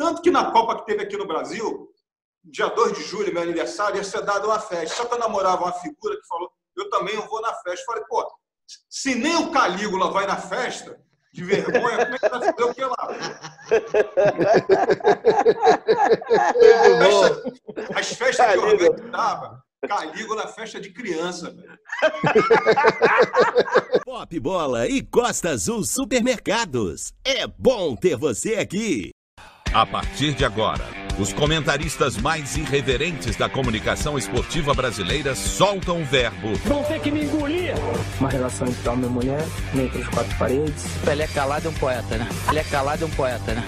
Tanto que na Copa que teve aqui no Brasil, dia 2 de julho, meu aniversário, ia ser dada uma festa. Só que eu namorava uma figura que falou, eu também eu vou na festa. falei, pô, se nem o Calígula vai na festa, de vergonha, como é que vai fazer o que lá? as festas que eu organizava, Calígula festa de criança, velho. Pop Bola e Costa Azul Supermercados. É bom ter você aqui. A partir de agora, os comentaristas mais irreverentes da comunicação esportiva brasileira soltam o verbo. Vão ter que me engolir! Uma relação entre homem e mulher, entre as quatro paredes. Ele é calado é um poeta, né? Ele é calado é um poeta, né?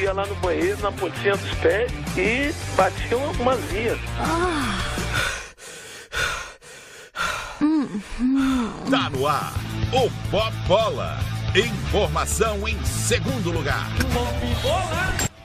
Ia lá no banheiro, na pontinha dos pés e batia umas vias. Ah. Tá no ar, o Pop Bola. Informação em segundo lugar.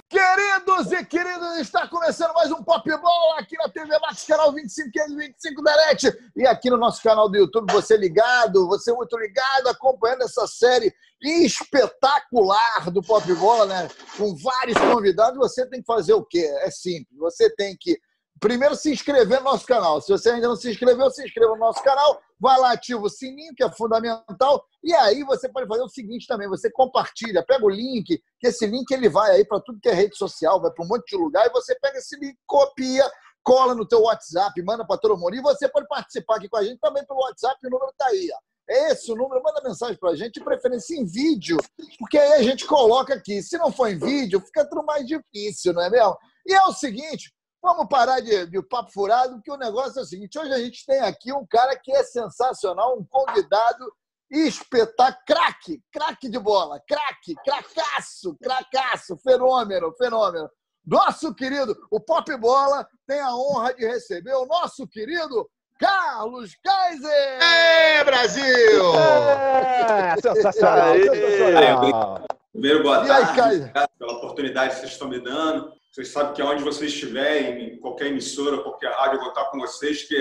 Queridos e queridas, está começando mais um Pop Bola aqui na TV Max, canal 2525 da NET. E aqui no nosso canal do YouTube, você ligado, você muito ligado, acompanhando essa série espetacular do Pop Bola, né? Com vários convidados, você tem que fazer o quê? É simples, você tem que primeiro se inscrever no nosso canal. Se você ainda não se inscreveu, se inscreva no nosso canal, vai lá, ativa o sininho, que é fundamental, e aí você pode fazer o seguinte também, você compartilha, pega o link, que esse link ele vai aí para tudo que é rede social, vai para um monte de lugar, e você pega esse link, copia, cola no teu WhatsApp, manda para todo mundo, e você pode participar aqui com a gente também pelo WhatsApp, o número está aí, ó. É esse o número, manda mensagem para a gente, de preferência em vídeo, porque aí a gente coloca aqui. Se não for em vídeo, fica tudo mais difícil, não é mesmo? E é o seguinte, Vamos parar de, de papo furado, porque o negócio é o seguinte: hoje a gente tem aqui um cara que é sensacional, um convidado espetáculo, craque, craque de bola, craque, cracaço, cracaço, fenômeno, fenômeno. Nosso querido, o Pop Bola tem a honra de receber o nosso querido Carlos Kaiser! É, Brasil! É, sensacional, sensacional. Primeiro, boa tarde. Aí, Kaiser? pela oportunidade que vocês estão me dando. Vocês sabem que onde vocês estiverem, em qualquer emissora, qualquer rádio, eu vou estar com vocês, que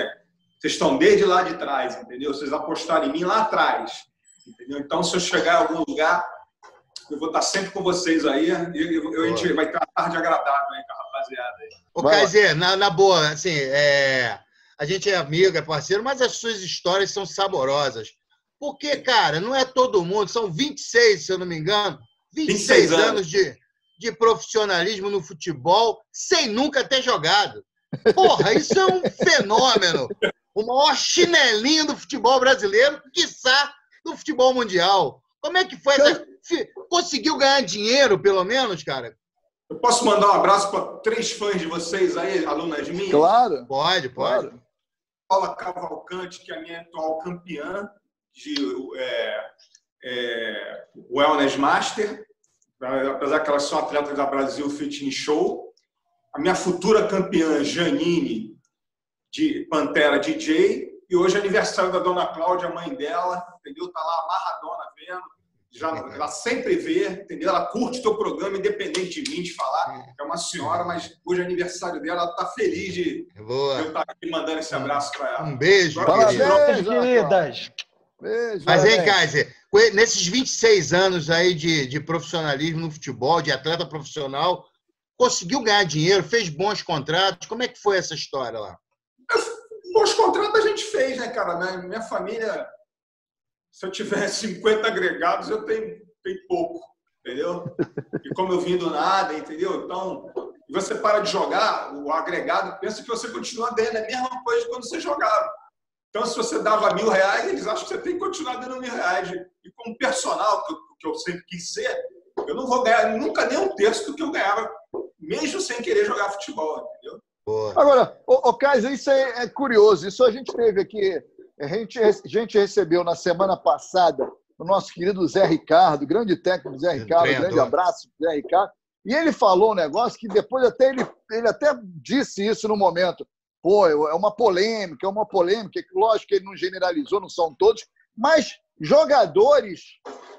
vocês estão desde lá de trás, entendeu? Vocês apostaram em mim lá atrás, entendeu? Então, se eu chegar em algum lugar, eu vou estar sempre com vocês aí e eu, a gente vai ter uma tarde agradável aí com a rapaziada aí. Ô, Kaiser, na, na boa, assim, é... a gente é amigo, é parceiro, mas as suas histórias são saborosas. Porque, cara, não é todo mundo, são 26, se eu não me engano, 26, 26 anos. anos de de profissionalismo no futebol sem nunca ter jogado. Porra, isso é um fenômeno. O maior chinelinho do futebol brasileiro, quiçá do futebol mundial. Como é que foi essa... Conseguiu ganhar dinheiro, pelo menos, cara? Eu posso mandar um abraço para três fãs de vocês aí, alunas minhas? Claro. Pode, pode. Claro. Paula Cavalcante, que é a minha atual campeã de é, é, Wellness Master apesar que elas são atletas da Brasil Fitness Show. A minha futura campeã, Janine, de Pantera DJ. E hoje é aniversário da dona Cláudia, mãe dela, entendeu? Tá lá amarradona vendo. Já, ela sempre vê, entendeu? Ela curte teu programa, independente de mim de falar. É uma senhora, mas hoje é aniversário dela, ela tá feliz de, Boa. eu estar aqui mandando esse abraço para ela. Um beijo, Parabéns, queridas. Beijo, Mas, hein, Kaiser, nesses 26 anos aí de, de profissionalismo no futebol, de atleta profissional, conseguiu ganhar dinheiro, fez bons contratos. Como é que foi essa história lá? Bons contratos a gente fez, né, cara? Minha, família, se eu tiver 50 agregados, eu tenho, tenho pouco, entendeu? E como eu vim do nada, entendeu? Então, você para de jogar, o agregado pensa que você continua. É a mesma coisa quando você jogava. Então, se você dava mil reais, eles acham que você tem que continuar dando mil reais. E como personal, que eu, que eu sempre quis ser, eu não vou ganhar nunca nem um terço do que eu ganhava, mesmo sem querer jogar futebol, entendeu? Agora, o, o Kaiser, isso é, é, curioso. Isso a gente teve aqui, a gente, a gente recebeu na semana passada o nosso querido Zé Ricardo, grande técnico Zé Ricardo, um grande abraço, Zé Ricardo. E ele falou um negócio que depois até ele, ele até disse isso no momento pô, é uma polêmica, é uma polêmica, lógico que ele não generalizou, não são todos, mas jogadores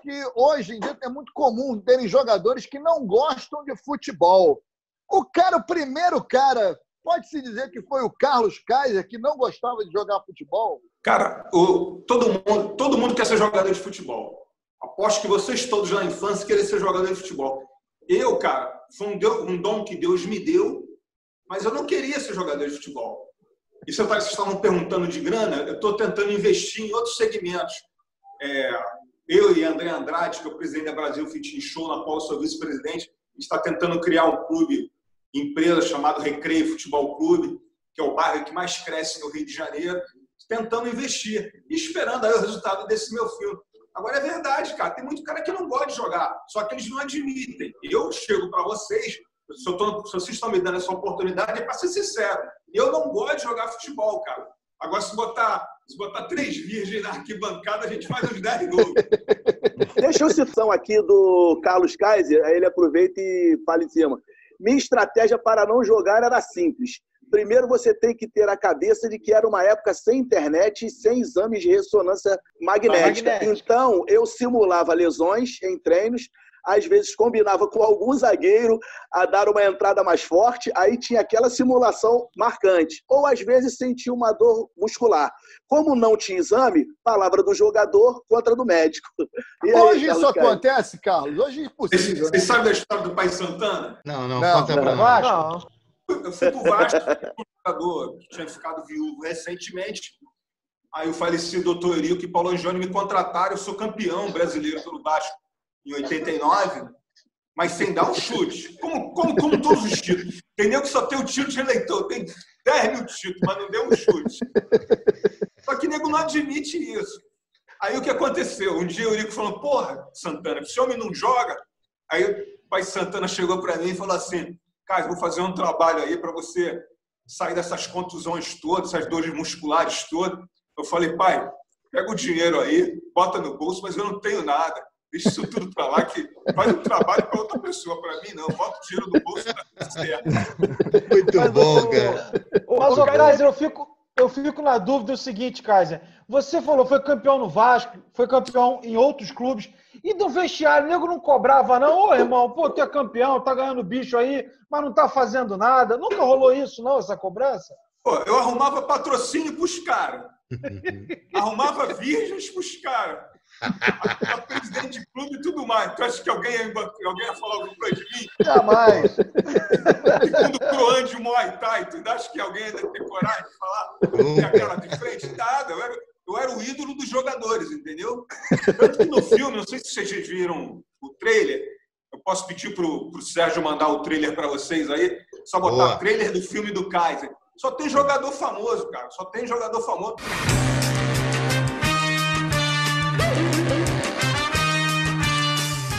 que hoje em dia é muito comum terem jogadores que não gostam de futebol. O cara, o primeiro cara, pode-se dizer que foi o Carlos Kaiser, que não gostava de jogar futebol? Cara, o, todo, mundo, todo mundo quer ser jogador de futebol. Aposto que vocês todos na infância querem ser jogador de futebol. Eu, cara, foi um, um dom que Deus me deu, mas eu não queria ser jogador de futebol. E se vocês estavam perguntando de grana, eu estou tentando investir em outros segmentos. É, eu e André Andrade, que é o presidente da Brasil Fitness Show, na qual eu sou vice-presidente, está tentando criar um clube, empresa chamado Recreio Futebol Clube, que é o bairro que mais cresce no Rio de Janeiro, tentando investir e esperando aí o resultado desse meu filme. Agora é verdade, cara, tem muito cara que não gosta de jogar, só que eles não admitem. Eu chego para vocês, se, tô- se vocês estão me dando essa oportunidade, é para ser sincero. Eu não gosto de jogar futebol, cara. Agora, se botar, se botar três virgens na arquibancada, a gente faz uns 10 gols. Deixa eu citar aqui do Carlos Kaiser, aí ele aproveita e fala em cima. Minha estratégia para não jogar era simples. Primeiro, você tem que ter a cabeça de que era uma época sem internet e sem exames de ressonância magnética. Magnética. Então, eu simulava lesões em treinos, às vezes combinava com algum zagueiro a dar uma entrada mais forte, aí tinha aquela simulação marcante. Ou às vezes sentia uma dor muscular. Como não tinha exame, palavra do jogador contra do médico. E aí, Hoje Carlos isso Kaiser? acontece, Carlos? Hoje é impossível. Vocês né? sabem da história do Pai Santana? Não, não, Não, conta não, pra não. nós. Não. Eu fui pro Vasco, um jogador que tinha ficado viúvo recentemente. Aí o falecido doutor Eurico e Paulo Angione me contrataram. Eu sou campeão brasileiro pelo Vasco em 89, mas sem dar um chute. Como, como, como todos os títulos. Entendeu que só tem o título de eleitor. Tem 10 mil títulos, mas não deu um chute. Só que nego não admite isso. Aí o que aconteceu? Um dia o Eurico falou: Porra, Santana, esse homem não joga. Aí o pai Santana chegou para mim e falou assim: Cara, vou fazer um trabalho aí para você sair dessas contusões todas, essas dores musculares todas. Eu falei, pai, pega o dinheiro aí, bota no bolso, mas eu não tenho nada. Deixa isso tudo para lá, que faz um trabalho para outra pessoa. Para mim, não. Bota o dinheiro no bolso, tá tudo certo. Muito Mas bom, o- cara. Mas, ô, Kaiser, eu fico, eu fico na dúvida do seguinte, Kaiser. Você falou, foi campeão no Vasco, foi campeão em outros clubes. E do vestiário, o nego não cobrava, não? Ô, irmão, pô, tu é campeão, tá ganhando bicho aí, mas não tá fazendo nada. Nunca rolou isso, não, essa cobrança? Pô, eu arrumava patrocínio pros caras. arrumava virgens pros caras. A, presidente de clube e tudo mais. Tu acha que alguém ia, alguém ia falar alguma coisa de mim? Jamais. Segundo Croan de Muay Thai, tu acha que alguém ia ter coragem de falar? Ter a cara de frente? Nada. Eu era, eu era o ídolo dos jogadores, entendeu? Tanto que no filme, não sei se vocês virram o trailer, eu posso pedir pro, pro Sérgio mandar o trailer para vocês aí, só botar Boa. trailer do filme do Kaiser. Só tem jogador famoso, cara. Só tem jogador famoso.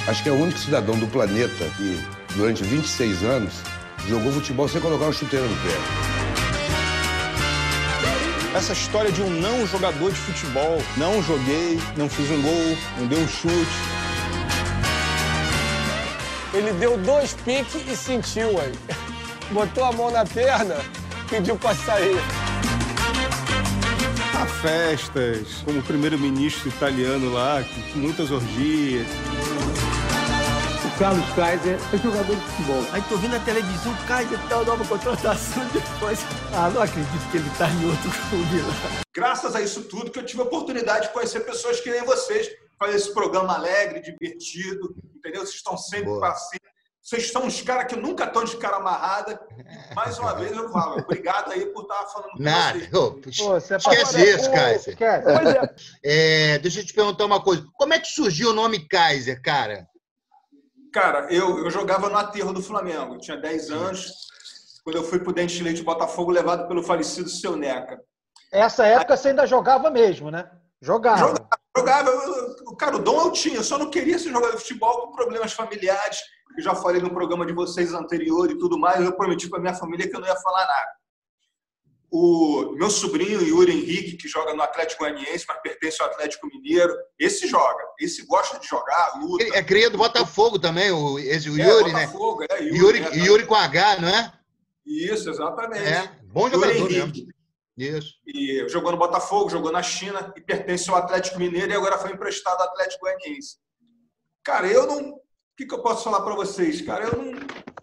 Acho que é o único cidadão do planeta que, durante 26 anos, jogou futebol sem colocar uma chuteira no pé. Essa história de um não jogador de futebol, não joguei, não fiz um gol, não dei um chute. Ele deu dois piques e sentiu aí. Botou a mão na perna, pediu pra sair. Há festas, como o primeiro-ministro italiano lá, muitas orgias. O Carlos Kaiser é jogador de futebol. Aí tô vendo na televisão, Kaiser tal, nova contratação depois. Ah, não acredito que ele tá em outro clube lá. Graças a isso tudo que eu tive a oportunidade de conhecer pessoas que nem vocês, fazer esse programa alegre, divertido, entendeu? Vocês estão sempre Boa. para cima. Vocês são uns caras que nunca estão de cara amarrada. Mais uma vez eu falo, obrigado aí por estar falando com Nada. vocês. Ô, Pô, você é Esquece pra- isso, Kaiser. Esquece. É. É, deixa eu te perguntar uma coisa. Como é que surgiu o nome Kaiser, cara? Cara, eu, eu jogava no aterro do Flamengo. Eu tinha 10 anos. Quando eu fui pro Dente de Leite Botafogo, levado pelo falecido Seu Neca. Essa época você ainda jogava mesmo, né? Jogava. Jogava, jogava. Eu- Cara, o dom eu tinha. Eu só não queria ser jogador de futebol com problemas familiares. Eu já falei no programa de vocês anterior e tudo mais. Eu prometi para minha família que eu não ia falar nada. O meu sobrinho, Yuri Henrique, que joga no Atlético Goianiense, mas pertence ao Atlético Mineiro, esse joga. Esse gosta de jogar, luta. Ele é cria do Botafogo também, o, esse, o É, Yuri, né? Botafogo, é, Yuri, Yuri, é, Yuri com H, não é? Isso, exatamente. É, bom Yuri jogador Henrique. mesmo. Isso. E jogou no Botafogo, jogou na China e pertence ao Atlético Mineiro e agora foi emprestado ao Atlético Goianiense. Cara, eu não. O que, que eu posso falar para vocês, cara? Eu não.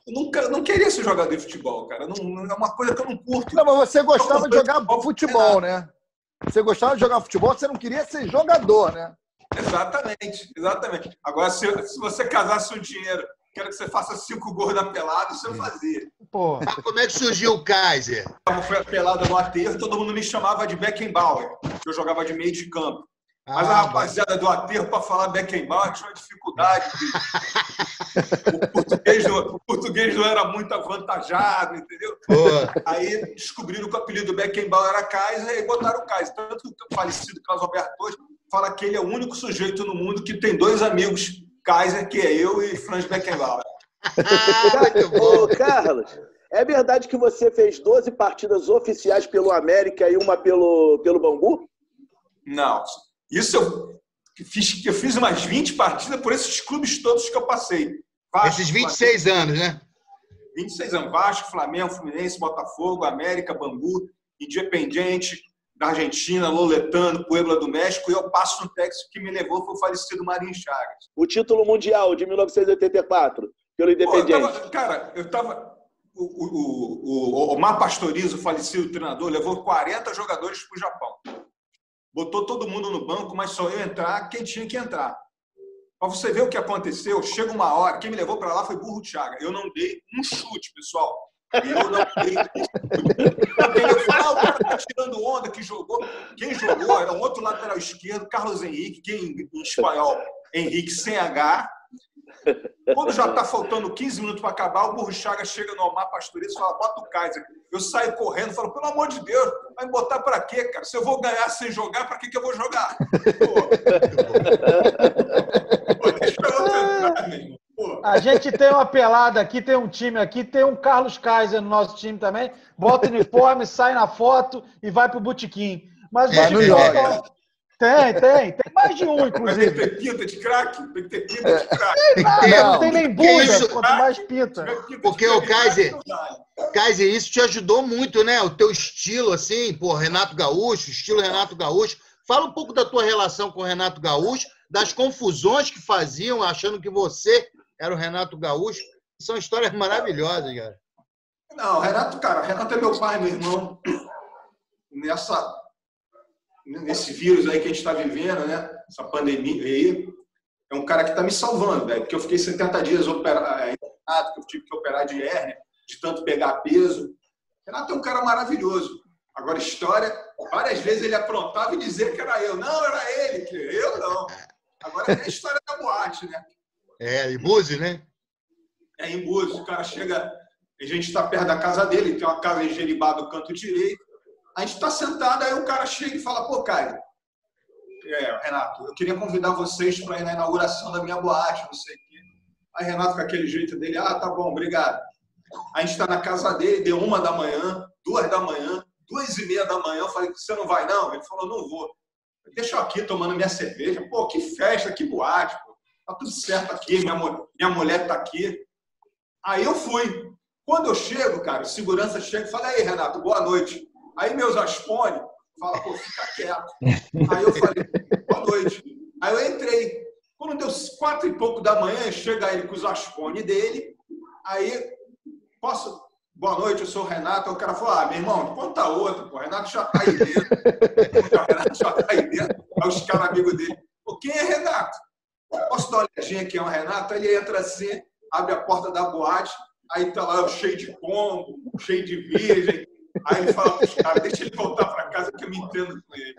Eu nunca, eu não queria ser jogador de futebol, cara. Não, é uma coisa que eu não curto. Não, mas você gostava de jogar futebol, né? Você gostava de jogar futebol, você não queria ser jogador, né? Exatamente, exatamente. Agora, se, se você casasse o dinheiro quero que você faça cinco gols na pelada, você fazia. Pô. Mas como é que surgiu o Kaiser? Foi a pelada no aterro, todo mundo me chamava de Beckenbauer, que eu jogava de meio de campo. Mas Ah, a rapaziada do aterro, para falar Beckenbauer, tinha uma dificuldade. o, português não, o português não era muito avantajado, entendeu? Aí descobriram que o apelido do Beckenbauer era Kaiser e botaram o Kaiser. Tanto que o falecido Carlos Alberto hoje fala que ele é o único sujeito no mundo que tem dois amigos Kaiser, que é eu e Franz Beckenbauer. Ô, Carlos, é verdade que você fez 12 partidas oficiais pelo América e uma pelo, pelo Bangu? Não. Isso eu fiz, eu fiz umas 20 partidas por esses clubes todos que eu passei. Esses 26 anos, né? 26 anos. Vasco, Flamengo, Fluminense, Botafogo, América, Bangu, Independiente, da Argentina, Loletano, Puebla do México, e eu passo no Texas que me levou foi o falecido Marinho Chagas. O título mundial de 1984, pelo Pô, eu Independiente. tava- cara, eu tava. O, o, o, o Omar Pastorizo, o falecido treinador, levou 40 jogadores para o Japão. Botou todo mundo no banco, mas só eu entrar quem tinha que entrar. Para você ver o que aconteceu, chega uma hora, quem me levou para lá foi Burro Thiago. Eu não dei um chute, pessoal. Eu não dei um chute. Eu falei, ah, o cara tá tirando onda que jogou. Quem jogou era um outro lateral esquerdo, Carlos Henrique, que em, em espanhol, Henrique sem H. Quando já está faltando 15 minutos para acabar, o Burro Chaga chega no Omar Pastorizo e fala: bota o Kaiser. Eu saio correndo e falo: pelo amor de Deus, vai me botar para quê, cara? Se eu vou ganhar sem jogar, para que, que eu vou jogar? A gente tem uma pelada aqui, tem um time aqui, tem um Carlos Kaiser no nosso time também. Bota o uniforme, sai na foto e vai pro botequim. Mas Mas não joga. Tem, tem. Tem mais de um, Mas tem que inclusive. ter pinta de craque? Tem que ter pinta de craque. Tem nada, não, tem nem bunda, isso? quanto mais pinta. Porque o Kaiser, Kaiser, isso te ajudou muito, né? O teu estilo, assim, pô, Renato Gaúcho, estilo Renato Gaúcho. Fala um pouco da tua relação com o Renato Gaúcho, das confusões que faziam, achando que você era o Renato Gaúcho. São histórias maravilhosas, cara. Não, Renato, cara, Renato é meu pai, meu irmão. Nessa, nesse vírus aí que a gente está vivendo, né? Essa pandemia aí, é um cara que está me salvando, velho. Porque eu fiquei 70 dias opera- internado, que eu tive que operar de hérnia, de tanto pegar peso. Renato é um cara maravilhoso. Agora, história, várias vezes ele aprontava e dizia que era eu. Não, era ele, que eu não. Agora é a história da boate, né? É, e Búzios, né? É em Búzios, o cara chega, a gente está perto da casa dele, tem uma casa em Jeribá do canto direito. A gente está sentado, aí o cara chega e fala, pô, Caio, é, Renato, eu queria convidar vocês para ir na inauguração da minha boate, não sei o quê. Aí Renato, com aquele jeito dele, ah, tá bom, obrigado. A gente está na casa dele, deu uma da manhã, duas da manhã, duas e meia da manhã. Eu falei, você não vai não? Ele falou, não vou. Deixa eu aqui tomando minha cerveja. Pô, que festa, que boate, pô. Tá tudo certo aqui, minha, minha mulher tá aqui. Aí eu fui. Quando eu chego, cara, segurança chega e fala, aí, Renato, boa noite. Aí meus aspone fala, pô, fica quieto. Aí eu falei, boa noite. Aí eu entrei. Quando deu quatro e pouco da manhã, chega ele com os aspone dele. Aí, posso... Boa noite, eu sou o Renato. Aí o cara falou, ah, meu irmão, conta outra, pô. Renato já tá aí dentro. O Renato já tá aí dentro. Aí os caras amigos dele, pô, quem é Renato? Posso dar uma olhadinha aqui, é o Renato? Aí ele entra assim, abre a porta da boate, aí tá lá cheio de pombo, cheio de virgem. Aí ele fala pros caras, deixa ele voltar para casa que eu me entendo com ele.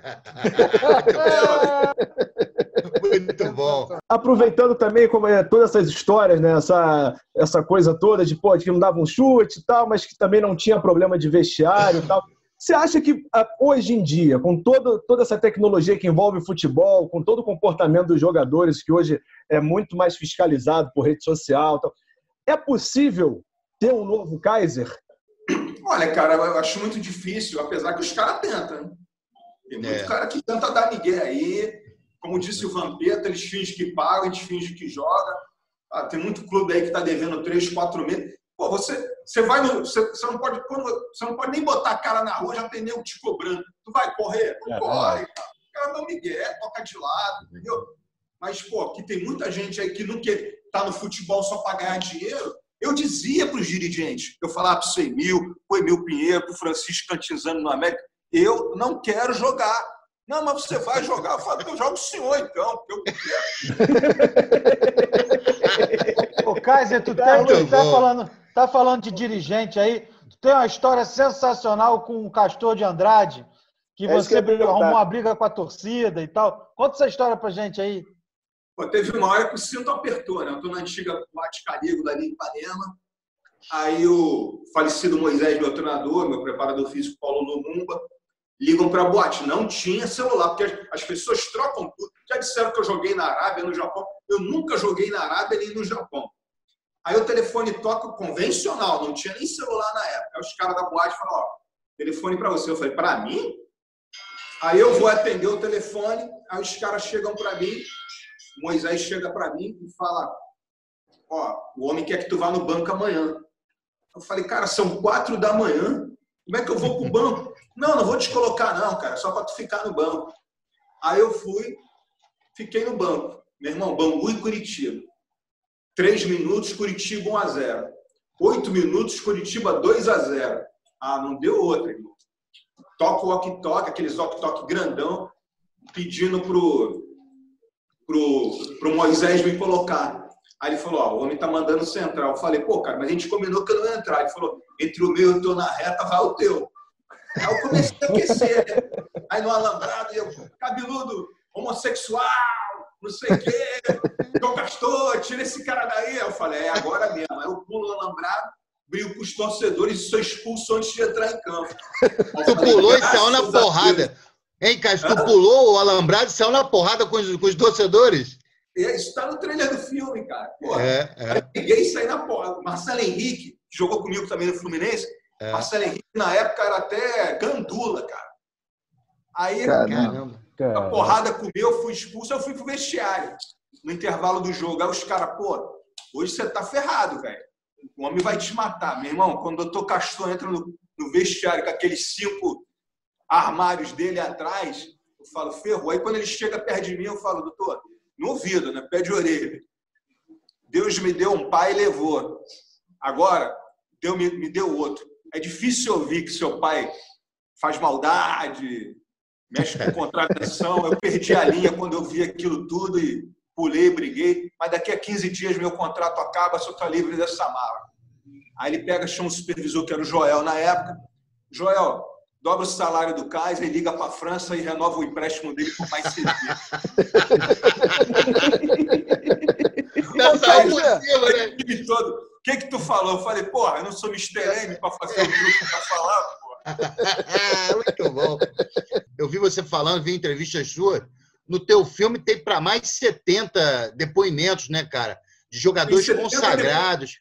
Muito bom. Aproveitando também como é, todas essas histórias, né? Essa, essa coisa toda de pô, de que não dava um chute e tal, mas que também não tinha problema de vestiário e tal. Você acha que ah, hoje em dia, com todo, toda essa tecnologia que envolve o futebol, com todo o comportamento dos jogadores, que hoje é muito mais fiscalizado por rede social, tal, é possível ter um novo Kaiser? Olha, cara, eu acho muito difícil, apesar que os caras tentam. Tem muito É. cara que tenta dar migué aí. Como disse o Vampeta, eles fingem que pagam, eles fingem que jogam. Ah, tem muito clube aí que está devendo três, quatro meses. Pô, você, você vai no. Você, você não pode, quando, você não pode nem botar a cara na rua, já tem nego te cobrando. Tu vai correr? Não É corre, cara. O cara dá um migué, toca de lado, entendeu? Mas, pô, que tem muita gente aí que não quer tá no futebol só para ganhar dinheiro. Eu dizia para os dirigentes, eu falava para o Emil, para o Emil Pinheiro, para o Francisco Cantizano no América, eu não quero jogar. Não, mas você vai jogar. Eu falo, eu jogo o senhor, então, eu quero. Ô, Kaiser, tu, Tá tu tá, falando, tá falando de dirigente aí. Tu tem uma história sensacional com o Castor de Andrade, que É que você perguntar. arrumou uma briga com a torcida e tal. Conta essa história pra gente aí. Pô, teve uma hora que o cinto apertou, né? Eu tô na antiga Boate Carigo, ali em Ipanema. Aí o falecido Moisés, meu treinador, meu preparador físico Paulo Lumumba, ligam para a boate. Não tinha celular, porque as pessoas trocam tudo. Já disseram que eu joguei na Arábia, no Japão. Eu nunca joguei na Arábia nem no Japão. Aí o telefone toca convencional, não tinha nem celular na época. Aí os caras da boate falam, ó, telefone para você. Eu falei, para mim? Aí eu vou atender o telefone, aí os caras chegam para mim, Moisés chega para mim e fala, ó, o homem quer que tu vá no banco amanhã. Eu falei, cara, são quatro da manhã, como é que eu vou pro banco? Não, não vou te colocar não, cara, só para tu ficar no banco. Aí eu fui, fiquei no banco. Meu irmão, Bangu e Curitiba. Três minutos, Curitiba 1 a 0. Oito minutos, Curitiba 2 a 0. Ah, não deu outra, irmão. Toca o walkie-talkie, aqueles walkie-talkie grandão, pedindo pro, pro, pro Moisés me colocar. Aí ele falou, ó, o homem tá mandando central. Eu falei, pô, cara, mas a gente combinou que eu não ia entrar. Ele falou, entre o meu e o teu na reta, vai o teu. Aí eu comecei a aquecer, né? Aí no alambrado, eu, cabeludo, homossexual, não sei o quê, Dom Castor, tira esse cara daí. Aí eu falei, é agora mesmo. Aí eu pulo no alambrado, brigo com os torcedores e sou expulso antes de entrar em campo. Tu pulou e saiu na porrada. Hein, Cássio? Tu pulou o alambrado e saiu na porrada com os, com os torcedores? Isso tá no trailer do filme, cara. Pô, É, é. peguei e saí na porra. Marcelo Henrique, que jogou comigo também no Fluminense. É. Marcelo Henrique, na época, era até gandula, cara. Aí, Caramba. a porrada comeu, eu fui expulso, eu fui pro vestiário. No intervalo do jogo. Aí os caras, pô, hoje você tá ferrado, velho. O homem vai te matar. Meu irmão, quando o doutor Castor entra no, no vestiário com aqueles cinco armários dele atrás, eu falo, ferrou. Aí quando ele chega perto de mim, eu falo, doutor, no ouvido, né? Pé de orelha. Deus me deu um pai e levou. Agora, Deus me, me deu outro. É difícil ouvir que seu pai faz maldade, mexe com contratação. Eu perdi a linha quando eu vi aquilo tudo e pulei, briguei. Mas daqui a 15 dias meu contrato acaba, só estou livre dessa mala. Aí ele pega, chama o supervisor, que era o Joel na época. Joel, dobra o salário do Kaiser, liga para a França e renova o empréstimo dele por mais seis meses. Aí, cima, né? o time todo, O que que tu falou? Eu falei, porra, eu não sou Mr. M para fazer o grupo para falar, porra. Muito bom. Eu vi você falando, vi entrevistas suas. No teu filme tem para mais de 70 depoimentos, né, cara? De jogadores Tem 70 consagrados.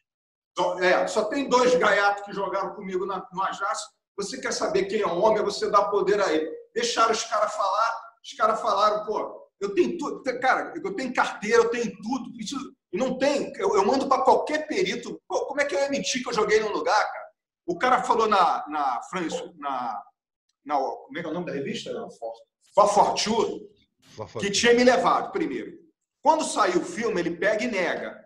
Só, é, só tem dois gaiatos que jogaram comigo na, no Ajax. Você quer saber quem é homem, você dá poder a ele. Deixaram os caras falar, os caras falaram, pô, eu tenho tudo. Cara, eu tenho carteira, eu tenho tudo. Isso, não tem. Eu, eu mando para qualquer perito. Pô, como é que eu ia mentir que eu joguei num lugar, cara? O cara falou na, na França, na, na. Como é que é o nome da revista? For Fortune, que tinha me levado, primeiro. Quando saiu o filme, ele pega e nega.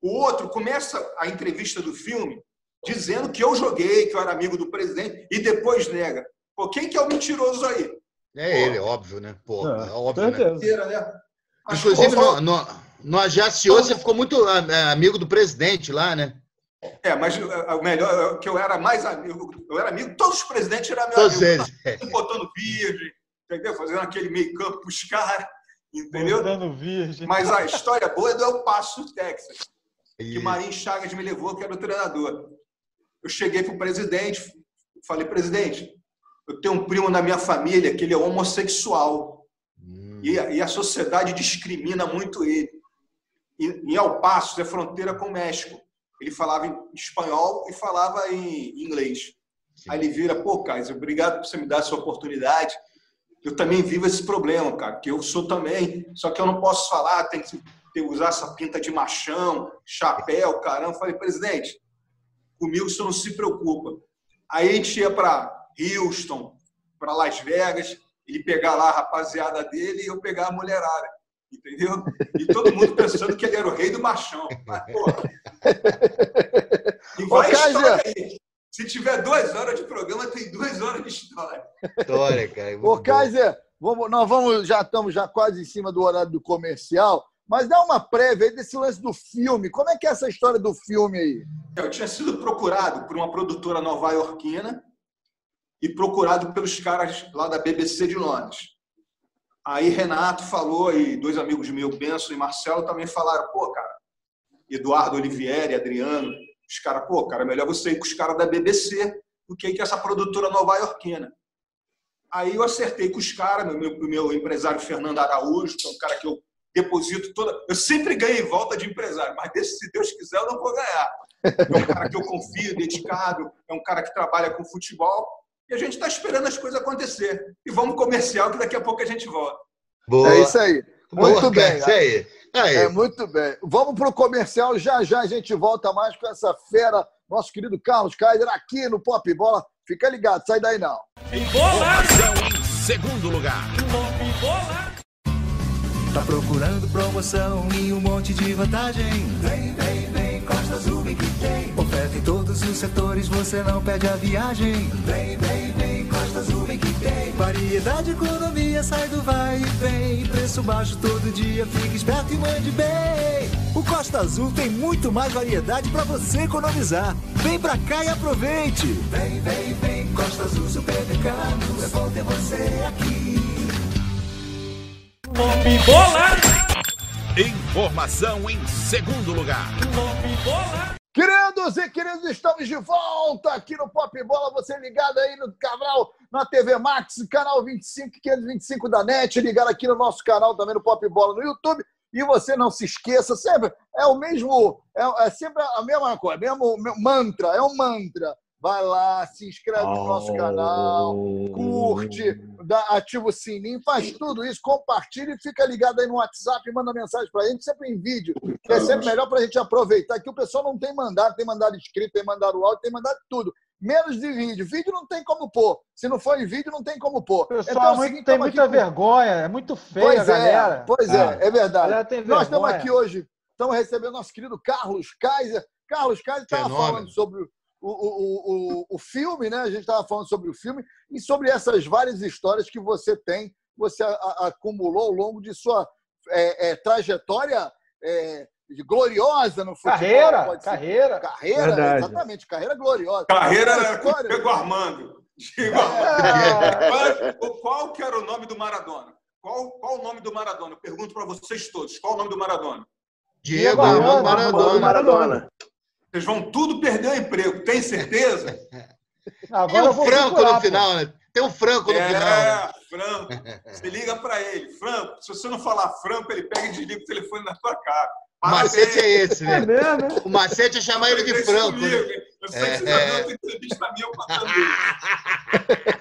O outro começa a entrevista do filme dizendo que eu joguei, que eu era amigo do presidente, e depois nega. Pô, quem que é o mentiroso aí? É ele, óbvio, né? Pô, É, é óbvio, né? Mentira, né? Mas, Inclusive, pô, no, no, no Ajaccio, você ficou muito ah, amigo do presidente lá, né? É, mas eh, o melhor é que eu era mais amigo, eu era amigo, todos os presidentes eram meu Todos amigo. eles. Botando virgem, entendeu? Fazendo aquele make-up pros caras, entendeu? Botando virgem. Mas a história boa é do El Paso, Texas. Que Isso. Marinho Chagas me levou, que era o treinador. Eu cheguei pro presidente, falei, presidente, eu tenho um primo na minha família que ele é homossexual. E, a, e a sociedade discrimina muito ele. E, em El Paso é fronteira com o México. Ele falava em espanhol e falava em inglês. Aí ele vira, pô, Kaiser, obrigado por você me dar essa oportunidade. Eu também vivo esse problema, cara, que eu sou também, só que eu não posso falar, tem que usar essa pinta de machão, chapéu, caramba. Eu falei, presidente, comigo senhor não se preocupa. Aí a gente ia para Houston, para Las Vegas, ele pegar lá a rapaziada dele e eu pegar a mulherada. Entendeu? E todo mundo pensando que ele era o rei do machão. Mas, porra. E vai Ô, Kaiser! história aí. Se tiver duas horas de programa, tem duas horas de história. História, cara. Ô, Kaiser, vamos, nós vamos, já estamos já quase em cima do horário do comercial. Mas dá uma prévia aí desse lance do filme. Como é que é essa história do filme aí? Eu tinha sido procurado por uma produtora nova-iorquina e procurado pelos caras lá da BBC de Londres. Aí Renato falou e dois amigos meus, Benson e Marcelo, também falaram, pô, cara, Eduardo Olivieri, Adriano, os caras, pô, cara, melhor você ir com os caras da BBC do que com essa produtora nova-iorquina. Aí eu acertei com os caras, meu, meu, meu empresário Fernando Araújo, que é um cara que eu deposito toda. Eu sempre ganho em volta de empresário, mas desse, se Deus quiser, eu não vou ganhar. É um cara que eu confio, dedicado, é um cara que trabalha com futebol. E a gente está esperando as coisas acontecer. E vamos comercial, que daqui a pouco a gente volta. Boa. É isso aí. Muito Boa, bem. Isso aí. aí. É muito bem. Vamos para o comercial. Já já a gente volta mais com essa fera, nosso querido Carlos Kaiser, aqui no Pop Bola. Fica ligado, sai daí não. Informação em segundo lugar. Tá procurando promoção e um monte de vantagem? Vem, vem, vem, Costa Azul vem que tem. Oferta em todos os setores, você não perde a viagem. Vem, vem, vem, Costa Azul vem que tem. Variedade, economia, sai do vai e vem. Preço baixo todo dia, fique esperto e mande bem. O Costa Azul tem muito mais variedade para você economizar. Vem pra cá e aproveite. Vem, vem, vem, Costa Azul Supermercados. É bom ter você aqui. Informação em segundo lugar. Queridos e queridos, estamos de volta aqui no Pop Bola. Você ligado aí no canal, na TV Max, canal 25, 525 da NET, ligado aqui no nosso canal também no Pop Bola no YouTube. E você não se esqueça, sempre é o mesmo, é, é sempre a mesma coisa, mesmo mantra, é um mantra. Vai lá, se inscreve no nosso canal, curte, dá, ativa o sininho, faz tudo isso, compartilha e fica ligado aí no WhatsApp, manda mensagem pra gente, sempre em vídeo, que é sempre melhor pra gente aproveitar, que o pessoal não tem mandado, tem mandado escrito, tem mandado áudio, tem mandado tudo. Menos de vídeo. Vídeo não tem como pôr. Se não for em vídeo, não tem como pôr. Pessoal, Então é seguinte, tem muita aqui vergonha, é muito feia, Pois é, galera. Pois é, Ah. é verdade. Galera tem Nós estamos aqui hoje, estamos recebendo nosso querido Carlos Kaiser. Carlos Kaiser estava falando sobre o, o, o, o, filme, né? A gente estava falando sobre o filme e sobre essas várias histórias que você tem, você a- a- acumulou ao longo de sua é, é, trajetória é, de- gloriosa no futebol. Carreira, pode ser. carreira. Carreira, Verdade. exatamente, carreira gloriosa. Carreira era com Diego Armando. Diego É. Armando. Qual, qual que era o nome do Maradona? Qual, qual o nome do Maradona? Eu pergunto para vocês todos. Qual o nome do Maradona? Diego Armando Armando Maradona. Maradona. Maradona. Vocês vão tudo perder o emprego. Tem certeza? Agora Tem um Franco procurar, no pô. final, né? Tem um Franco no final. né? É, Franco. Você liga para ele. Franco, se você não falar Franco, ele pega e desliga o telefone na tua cara. O macete é esse, né? É mesmo, né? O macete é chamar ele de Franco. né? Eu sei que É, você é. já viu outra entrevista minha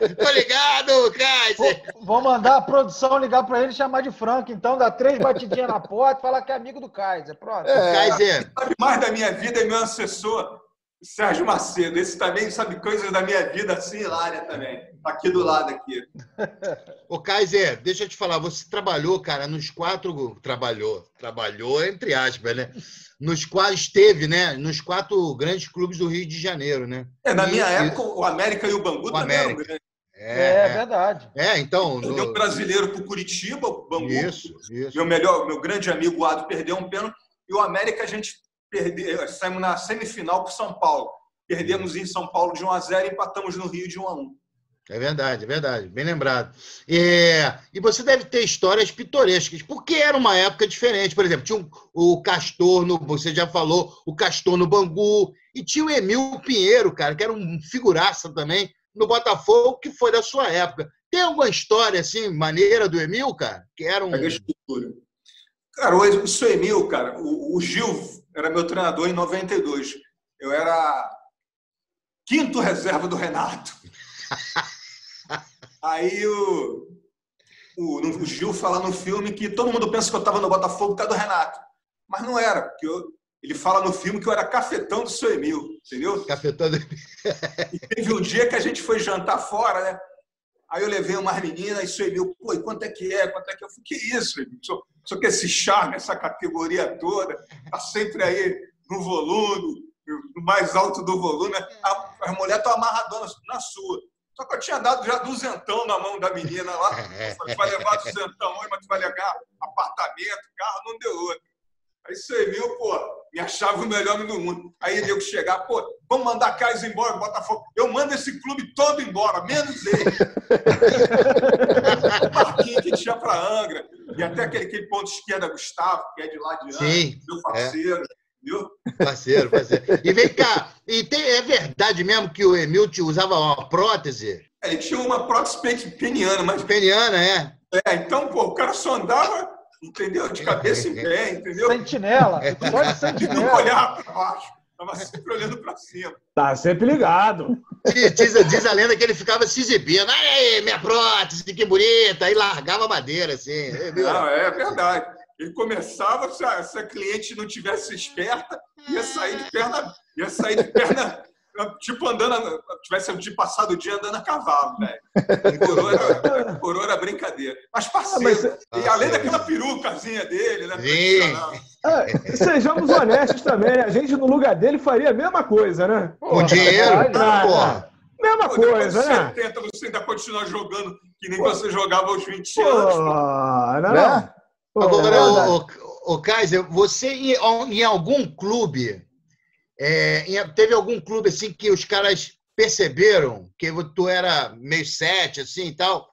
isso. Tô ligado, Kaiser. Vou- mandar a produção ligar pra ele e chamar de Franco, então, dar três batidinhas na porta e falar que é amigo do Kaiser. Pronto. É. Kaiser, sabe mais da minha vida é meu assessor, Sérgio Macedo. Esse também sabe coisas da minha vida assim, hilária também. Tá Aqui do lado aqui. Ô, Kaiser, deixa eu te falar, você trabalhou, cara, nos quatro. Trabalhou, trabalhou, entre aspas, né? Nos quatro, esteve, né? Nos quatro grandes clubes do Rio de Janeiro, né? É, na E- minha e- época, o América e o Bangu O também eram América. grandes. É, É, é. verdade. É, então. Perdeu um no- brasileiro pro Curitiba, o Bangu. Isso, isso. Meu melhor, meu grande amigo o Ado perdeu um pênalti. E o América a gente perdeu, saímos na semifinal pro São Paulo. Perdemos em São Paulo de 1 a 0 e empatamos no Rio de 1 a 1. É verdade, é verdade, bem lembrado. É, e você deve ter histórias pitorescas, porque era uma época diferente. Por exemplo, tinha um- o Castor, no, você já falou, o Castor no Bangu, e tinha o Emil Pinheiro, cara, que era um figuraça também, no Botafogo, que foi da sua época. Tem alguma história, assim, maneira do Emil, cara? Que era um... Pega a estrutura. Cara, o o seu Emil, cara, o, o Gil era meu treinador em 92. Eu era quinto reserva do Renato. Aí o, o, o Gil fala no filme que todo mundo pensa que eu estava no Botafogo por causa do Renato. Mas não era, porque eu- ele fala no filme que eu era cafetão do seu Emil, entendeu? Cafetão do... E teve um dia que a gente foi jantar fora, né? Aí eu levei umas meninas e o seu Emil, pô, e quanto é que é? Quanto é que é? Eu falei, que isso, Emil? Só, que esse charme, essa categoria toda, tá sempre aí no volume, no mais alto do volume. A, a mulher tá amarradona na sua. Só que eu tinha dado já duzentão na mão da menina lá. Falei, vai levar duzentão hoje, mas tu vai levar apartamento, carro, não deu outro. Aí você viu, pô, me achava o melhor do mundo. Aí eu chegar, pô, vamos mandar Caio embora, Botafogo. Eu mando esse clube todo embora, menos ele. o Marquinhos que tinha para Angra. E até aquele, aquele ponto esquerda, Gustavo, que é de lá de Sim, meu parceiro. Viu? Parceiro, parceiro. E vem cá, e tem, é verdade mesmo que o Emil te usava uma prótese? Ele tinha uma prótese pe- peniana, mas. Peniana, é? É, então, pô, o cara só andava, entendeu? De cabeça em pé, entendeu? Sentinela. É. Só de Não sentinela. olhava para baixo. Tava sempre olhando para cima. Tá sempre ligado. Diz, diz- a lenda que ele ficava se exibindo. Aí, minha prótese, que bonita. Aí largava a madeira, assim. Não, é verdade. Ele começava, se a, se a cliente não tivesse esperta, ia sair de perna, ia sair de perna, tipo andando, tivesse de passado o dia andando a cavalo, velho. Coroa era, coroa era brincadeira. Mas parceiro, e além daquela perucazinha dele, né? É, sejamos honestos também, né? A gente no lugar dele faria a mesma coisa, né? Com dinheiro? Ah, Porra. Mesma Pô, coisa, dos né? 70, você ainda continua jogando que nem você jogava aos 20 Pô, anos. pô. não, não. Né? Pô, Agora, é o, o, o Kaiser, você em, em algum clube, é, teve algum clube assim que os caras perceberam que tu era meio sete, assim e tal?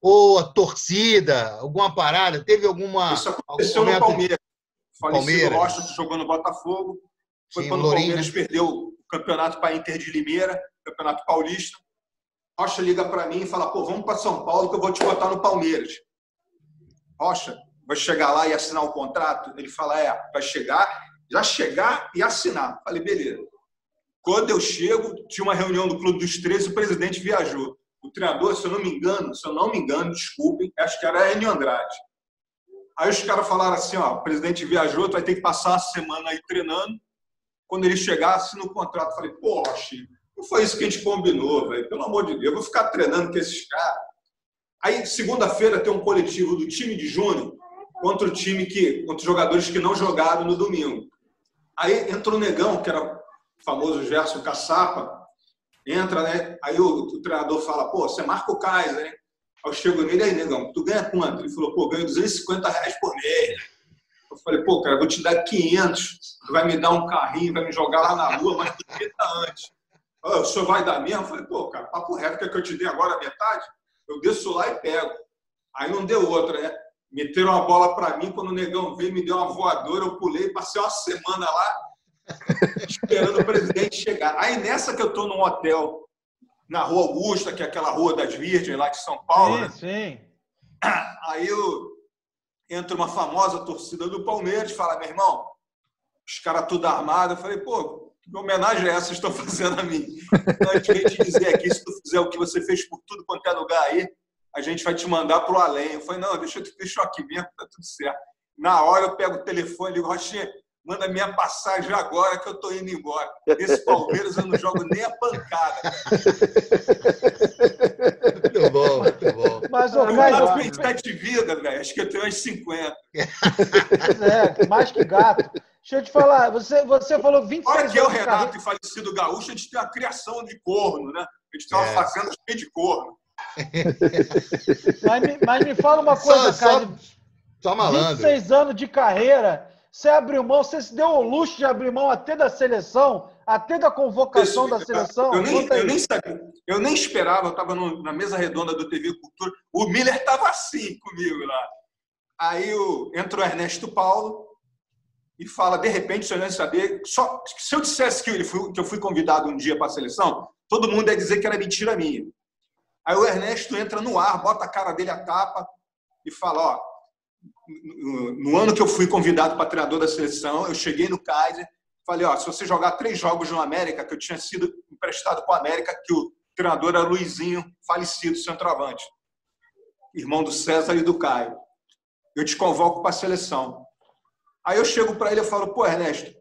Ou a torcida, alguma parada? Teve alguma. Isso algum aconteceu no momento- Palmeiras. Falecido Palmeiras. Rocha, jogou no Botafogo. Foi Sim, quando Lourinho, o Palmeiras né? perdeu o campeonato para a Inter de Limeira, campeonato paulista. Rocha liga para mim e fala: pô, vamos para São Paulo que eu vou te botar no Palmeiras. Rocha, vai chegar lá e assinar o contrato? Ele fala: é, vai chegar, já chegar e assinar. Falei: beleza. Quando eu chego, tinha uma reunião do Clube dos 13, o presidente viajou. O treinador, se eu não me engano, se eu não me engano, desculpem, acho que era Enio Andrade. Aí os caras falaram assim, ó, o presidente viajou, tu vai ter que passar uma semana aí treinando. Quando ele chegasse no contrato, eu falei, Chico, não foi isso que a gente combinou, velho. Pelo amor de Deus, eu vou ficar treinando com esses caras. Aí, segunda-feira, tem um coletivo do time de Júnior contra o time que. contra os jogadores que não jogaram no domingo. Aí entrou o negão, que era o famoso Gerson Caçapa, entra, né? Aí o, o treinador fala, pô, você marca o Kaiser, né? Aí eu chego nele, aí, negão, tu ganha quanto? Ele falou, pô, ganho 250 reais por mês. Eu falei, pô, cara, vou te dar 500, tu vai me dar um carrinho, vai me jogar lá na rua, mas tu tenta antes. "Ah, O senhor vai dar mesmo? Eu falei, pô, cara, papo reto, quer que eu te dê agora a metade? Eu desço lá e pego. Aí não deu outra, né? Meteram uma bola pra mim, quando o negão veio, me deu uma voadora, eu pulei, passei uma semana lá, esperando o presidente chegar. Aí nessa que eu tô num hotel, na Rua Augusta, que é aquela Rua das Virgens, lá de São Paulo, né? Sim, sim. Aí eu, entra uma famosa torcida do Palmeiras e fala, meu irmão, os caras tudo armado. Eu falei, pô, que homenagem é essa que estão fazendo a mim? Então, a gente dizer aqui, se tu fizer o que você fez por tudo quanto é lugar aí, a gente vai te mandar pro além. Eu falei, não, deixa eu, deixa eu aqui mesmo, tá tudo certo. Na hora eu pego o telefone e digo, Rochinha, manda minha passagem agora que eu tô indo embora. Esse Palmeiras eu não jogo nem a pancada. Muito bom, muito bom. Mas, ô, Eu Kaiser, gasto 27 de vida, velho. Acho que eu tenho umas 50. é, mais que gato. Deixa eu te falar, você, você falou 26 Olha que é o carreira. Renato e falecido gaúcho, a gente tem uma criação de corno, né? A gente tem uma É. fazenda cheia de corno. Mas me, mas me fala uma coisa, Só- só- Kaiser. Só malandro. 26 anos de carreira, você abriu mão, você se deu o luxo de abrir mão até da seleção, até da convocação da seleção. Eu nem, eu nem sabia, eu nem esperava, eu estava na mesa redonda do TV Cultura, o Miller estava assim comigo lá. Aí o, entra o Ernesto Paulo e fala, de repente, se eu nem saber, só, se eu dissesse que, ele fui- que eu fui convidado um dia para a seleção, todo mundo ia dizer que era mentira minha. Aí o Ernesto entra no ar, bota a cara dele a tapa e fala, ó, no, no ano que eu fui convidado para treinador da seleção, eu cheguei no Kaiser, falei, ó, se você jogar três jogos no América, que eu tinha sido emprestado para o América, que o treinador era Luizinho, falecido, centroavante, irmão do César e do Caio. Eu te convoco para a seleção. Aí eu chego para ele e falo, pô, Ernesto,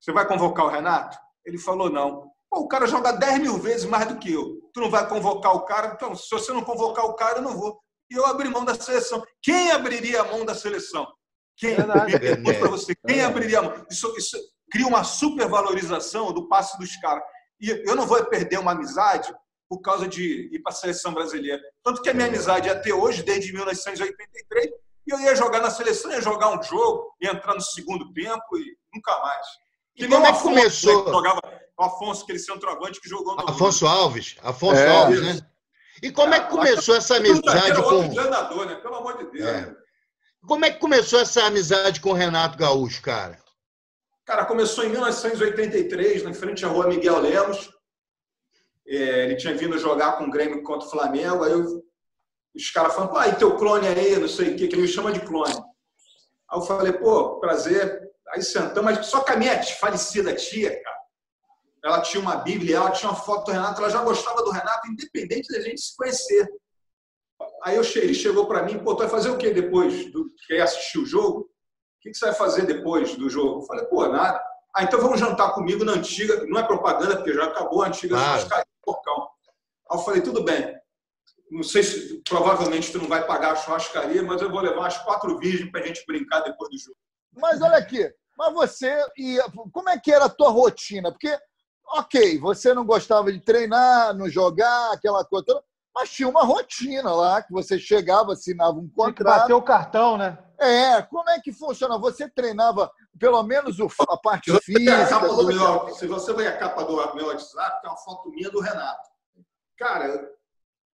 você vai convocar o Renato? Ele falou, não. Pô, o cara joga 10 mil vezes mais do que eu. Tu não vai convocar o cara? Então, se você não convocar o cara, eu não vou. E eu abri mão da seleção. Quem abriria a mão da seleção? Quem? Verdade. Eu pergunto para você, quem abriria a mão? Isso, isso cria uma supervalorização do passe dos caras. E eu não vou perder uma amizade por causa de ir para a seleção brasileira. Tanto que a minha amizade é até hoje, desde 1983, e eu ia jogar na seleção, ia jogar um jogo, ia entrar no segundo tempo e nunca mais. E como é que começou? né, jogava, o Afonso, aquele centroavante que jogou no. Afonso Alves. Afonso É. Alves, né? E como é que começou essa amizade outro com. treinador, né? Pelo amor de Deus. É. Como é que começou essa amizade com o Renato Gaúcho, cara? Cara, começou em 1983, na frente à rua Miguel Lemos. É, ele tinha vindo jogar com o Grêmio contra o Flamengo. Aí eu- os caras falaram, ah, e teu clone aí, não sei o que, que ele me chama de clone. Aí eu falei, pô, prazer. Aí sentamos, mas só que a minha falecida tia, cara, ela tinha uma Bíblia, ela tinha uma foto do Renato, ela já gostava do Renato, independente da gente se conhecer. Aí eu cheguei, ele chegou para mim, pô, tu vai fazer o que depois? Do, quer assistir o jogo? O que, que você vai fazer depois do jogo? Eu falei, pô, nada. Ah, então vamos jantar comigo na antiga, não é propaganda, porque já acabou a antiga Claro. churrascaria do Porcão. Aí eu falei, tudo bem. Não sei se, provavelmente tu não vai pagar a churrascaria, mas eu vou levar umas quatro virgens pra gente brincar depois do jogo. Mas olha aqui, mas você ia. Como é que era a tua rotina? Porque, ok, você não gostava de treinar, não jogar, aquela coisa toda, mas tinha uma rotina lá, que você chegava, assinava um Tem que contrato. bater o cartão, né? É, como é que funciona? Você treinava pelo menos o- a parte Se a física? capa do meu, se você ver a capa do meu WhatsApp, tem uma foto minha do Renato. Cara, eu,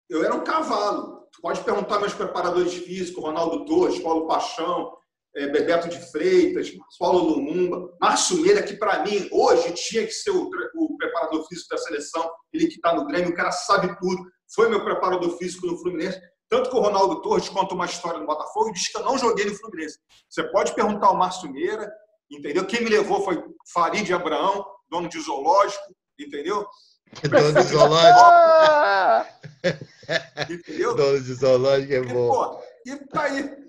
eu era um cavalo. Tu pode perguntar meus preparadores físicos, Ronaldo Torres, Paulo Paixão, Bebeto de Freitas, Paulo Lumumba, Márcio Meira, que para mim hoje tinha que ser o, o preparador físico da seleção, ele que está no Grêmio, o cara sabe tudo, foi meu preparador físico no Fluminense. Tanto que o Ronaldo Torres conta uma história no Botafogo e diz que eu não joguei no Fluminense. Você pode perguntar ao Márcio Meira, entendeu? Quem me levou foi Farid Abraão, dono de zoológico, entendeu? Dono de zoológico. Entendeu? Dono de zoológico é bom. Pô, e tá aí.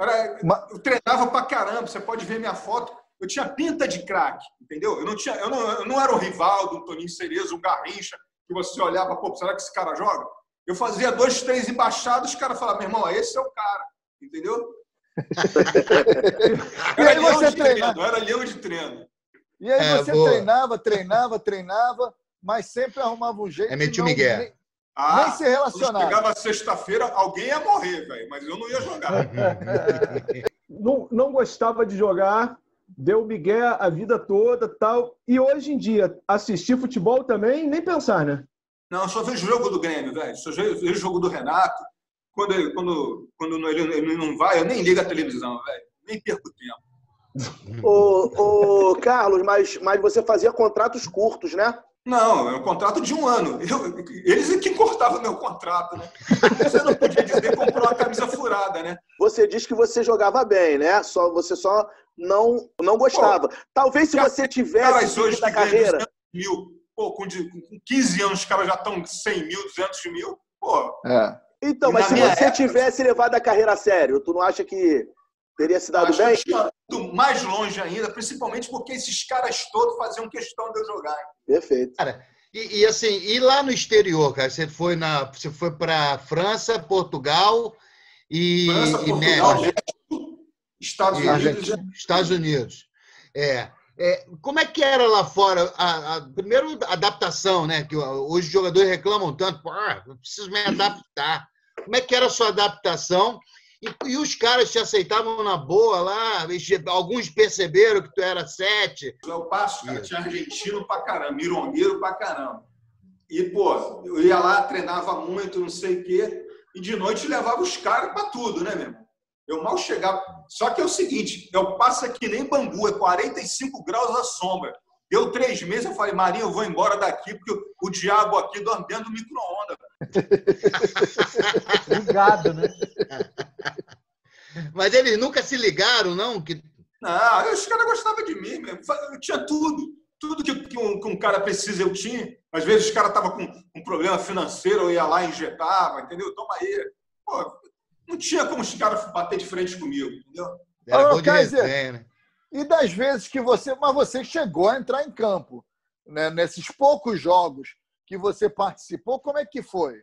Era, eu treinava pra caramba, você pode ver minha foto. Eu tinha pinta de craque, entendeu? Eu não, tinha, eu, não, eu não era o Rivaldo, o Toninho Cerezo, o Garrincha, que você olhava, pô, será que esse cara joga? Eu fazia dois, três embaixados, os caras falavam, meu irmão, esse é o cara, entendeu? E Era aí leão você de treinava? treino, era leão de treino. E aí É, você boa. treinava, treinava, treinava, mas sempre arrumava um jeito É de meio não, Miguel. Ah, nem se relacionar. chegava sexta-feira, alguém ia morrer, velho, mas eu não ia jogar. não, não gostava de jogar, deu migué a vida toda tal. E hoje em dia, assistir futebol também, nem pensar, né? Não, eu só vejo jogo do Grêmio, velho. Só vejo jogo do Renato. Quando, ele- quando, quando não- ele, ele não vai, eu nem ligo a televisão, velho. Nem perco tempo. Ô, ô, Carlos, mas, mas você fazia contratos curtos, né? Não, é um contrato de um ano. Eu- eles é que cortavam meu contrato, né? Você não podia dizer que comprou uma camisa furada, né? Você diz que você jogava bem, né? Só, você só não, não gostava. Talvez se você tivesse Caras hoje seguido a que ganham carreira. 200 mil, pô, com, de- com 15 anos os caras já estão 100 mil, 200 mil, pô. Então, E mas se você época- tivesse levado a carreira a sério, tu não acha que teria se dado Acho bem? ido mais longe ainda, principalmente porque esses caras todos faziam questão de eu jogar. Perfeito. Cara, e, e assim, e lá no exterior, cara, você foi na, você foi para França, Portugal e, França, e Portugal, México. Estados E- Unidos. Estados Unidos. É. É, como é que era lá fora? A, a- primeiro, a adaptação, né? Que hoje os jogadores reclamam tanto, Pô, ah, eu preciso me adaptar. Como é que era a sua adaptação? E, e os caras te aceitavam na boa lá? Alguns perceberam que tu era sete. Eu passo, cara, tinha argentino pra caramba, mirongueiro pra caramba. E, pô, eu ia lá, treinava muito, não sei o quê, e de noite levava os caras pra tudo, né, meu irmão? Eu mal chegava. Só que é o seguinte, eu passo aqui nem bambu, é 45 graus à sombra. Deu três meses, eu falei, Marinho, eu vou embora daqui, porque o, diabo aqui dorme dentro do micro-ondas. Ligado, né? Mas eles nunca se ligaram, não? Que Não, os caras gostavam de mim mesmo. Eu tinha tudo. Tudo que, que um, que um cara precisa, eu tinha. Às vezes os caras estavam com um problema financeiro, eu ia lá e injetava, entendeu? Toma aí. Pô, não tinha como os caras bater de frente comigo, entendeu? era Ô, bom de Kaiser, resenha, né? E das vezes que você. Mas você chegou a entrar em campo, né? nesses poucos jogos que você participou, como é que foi?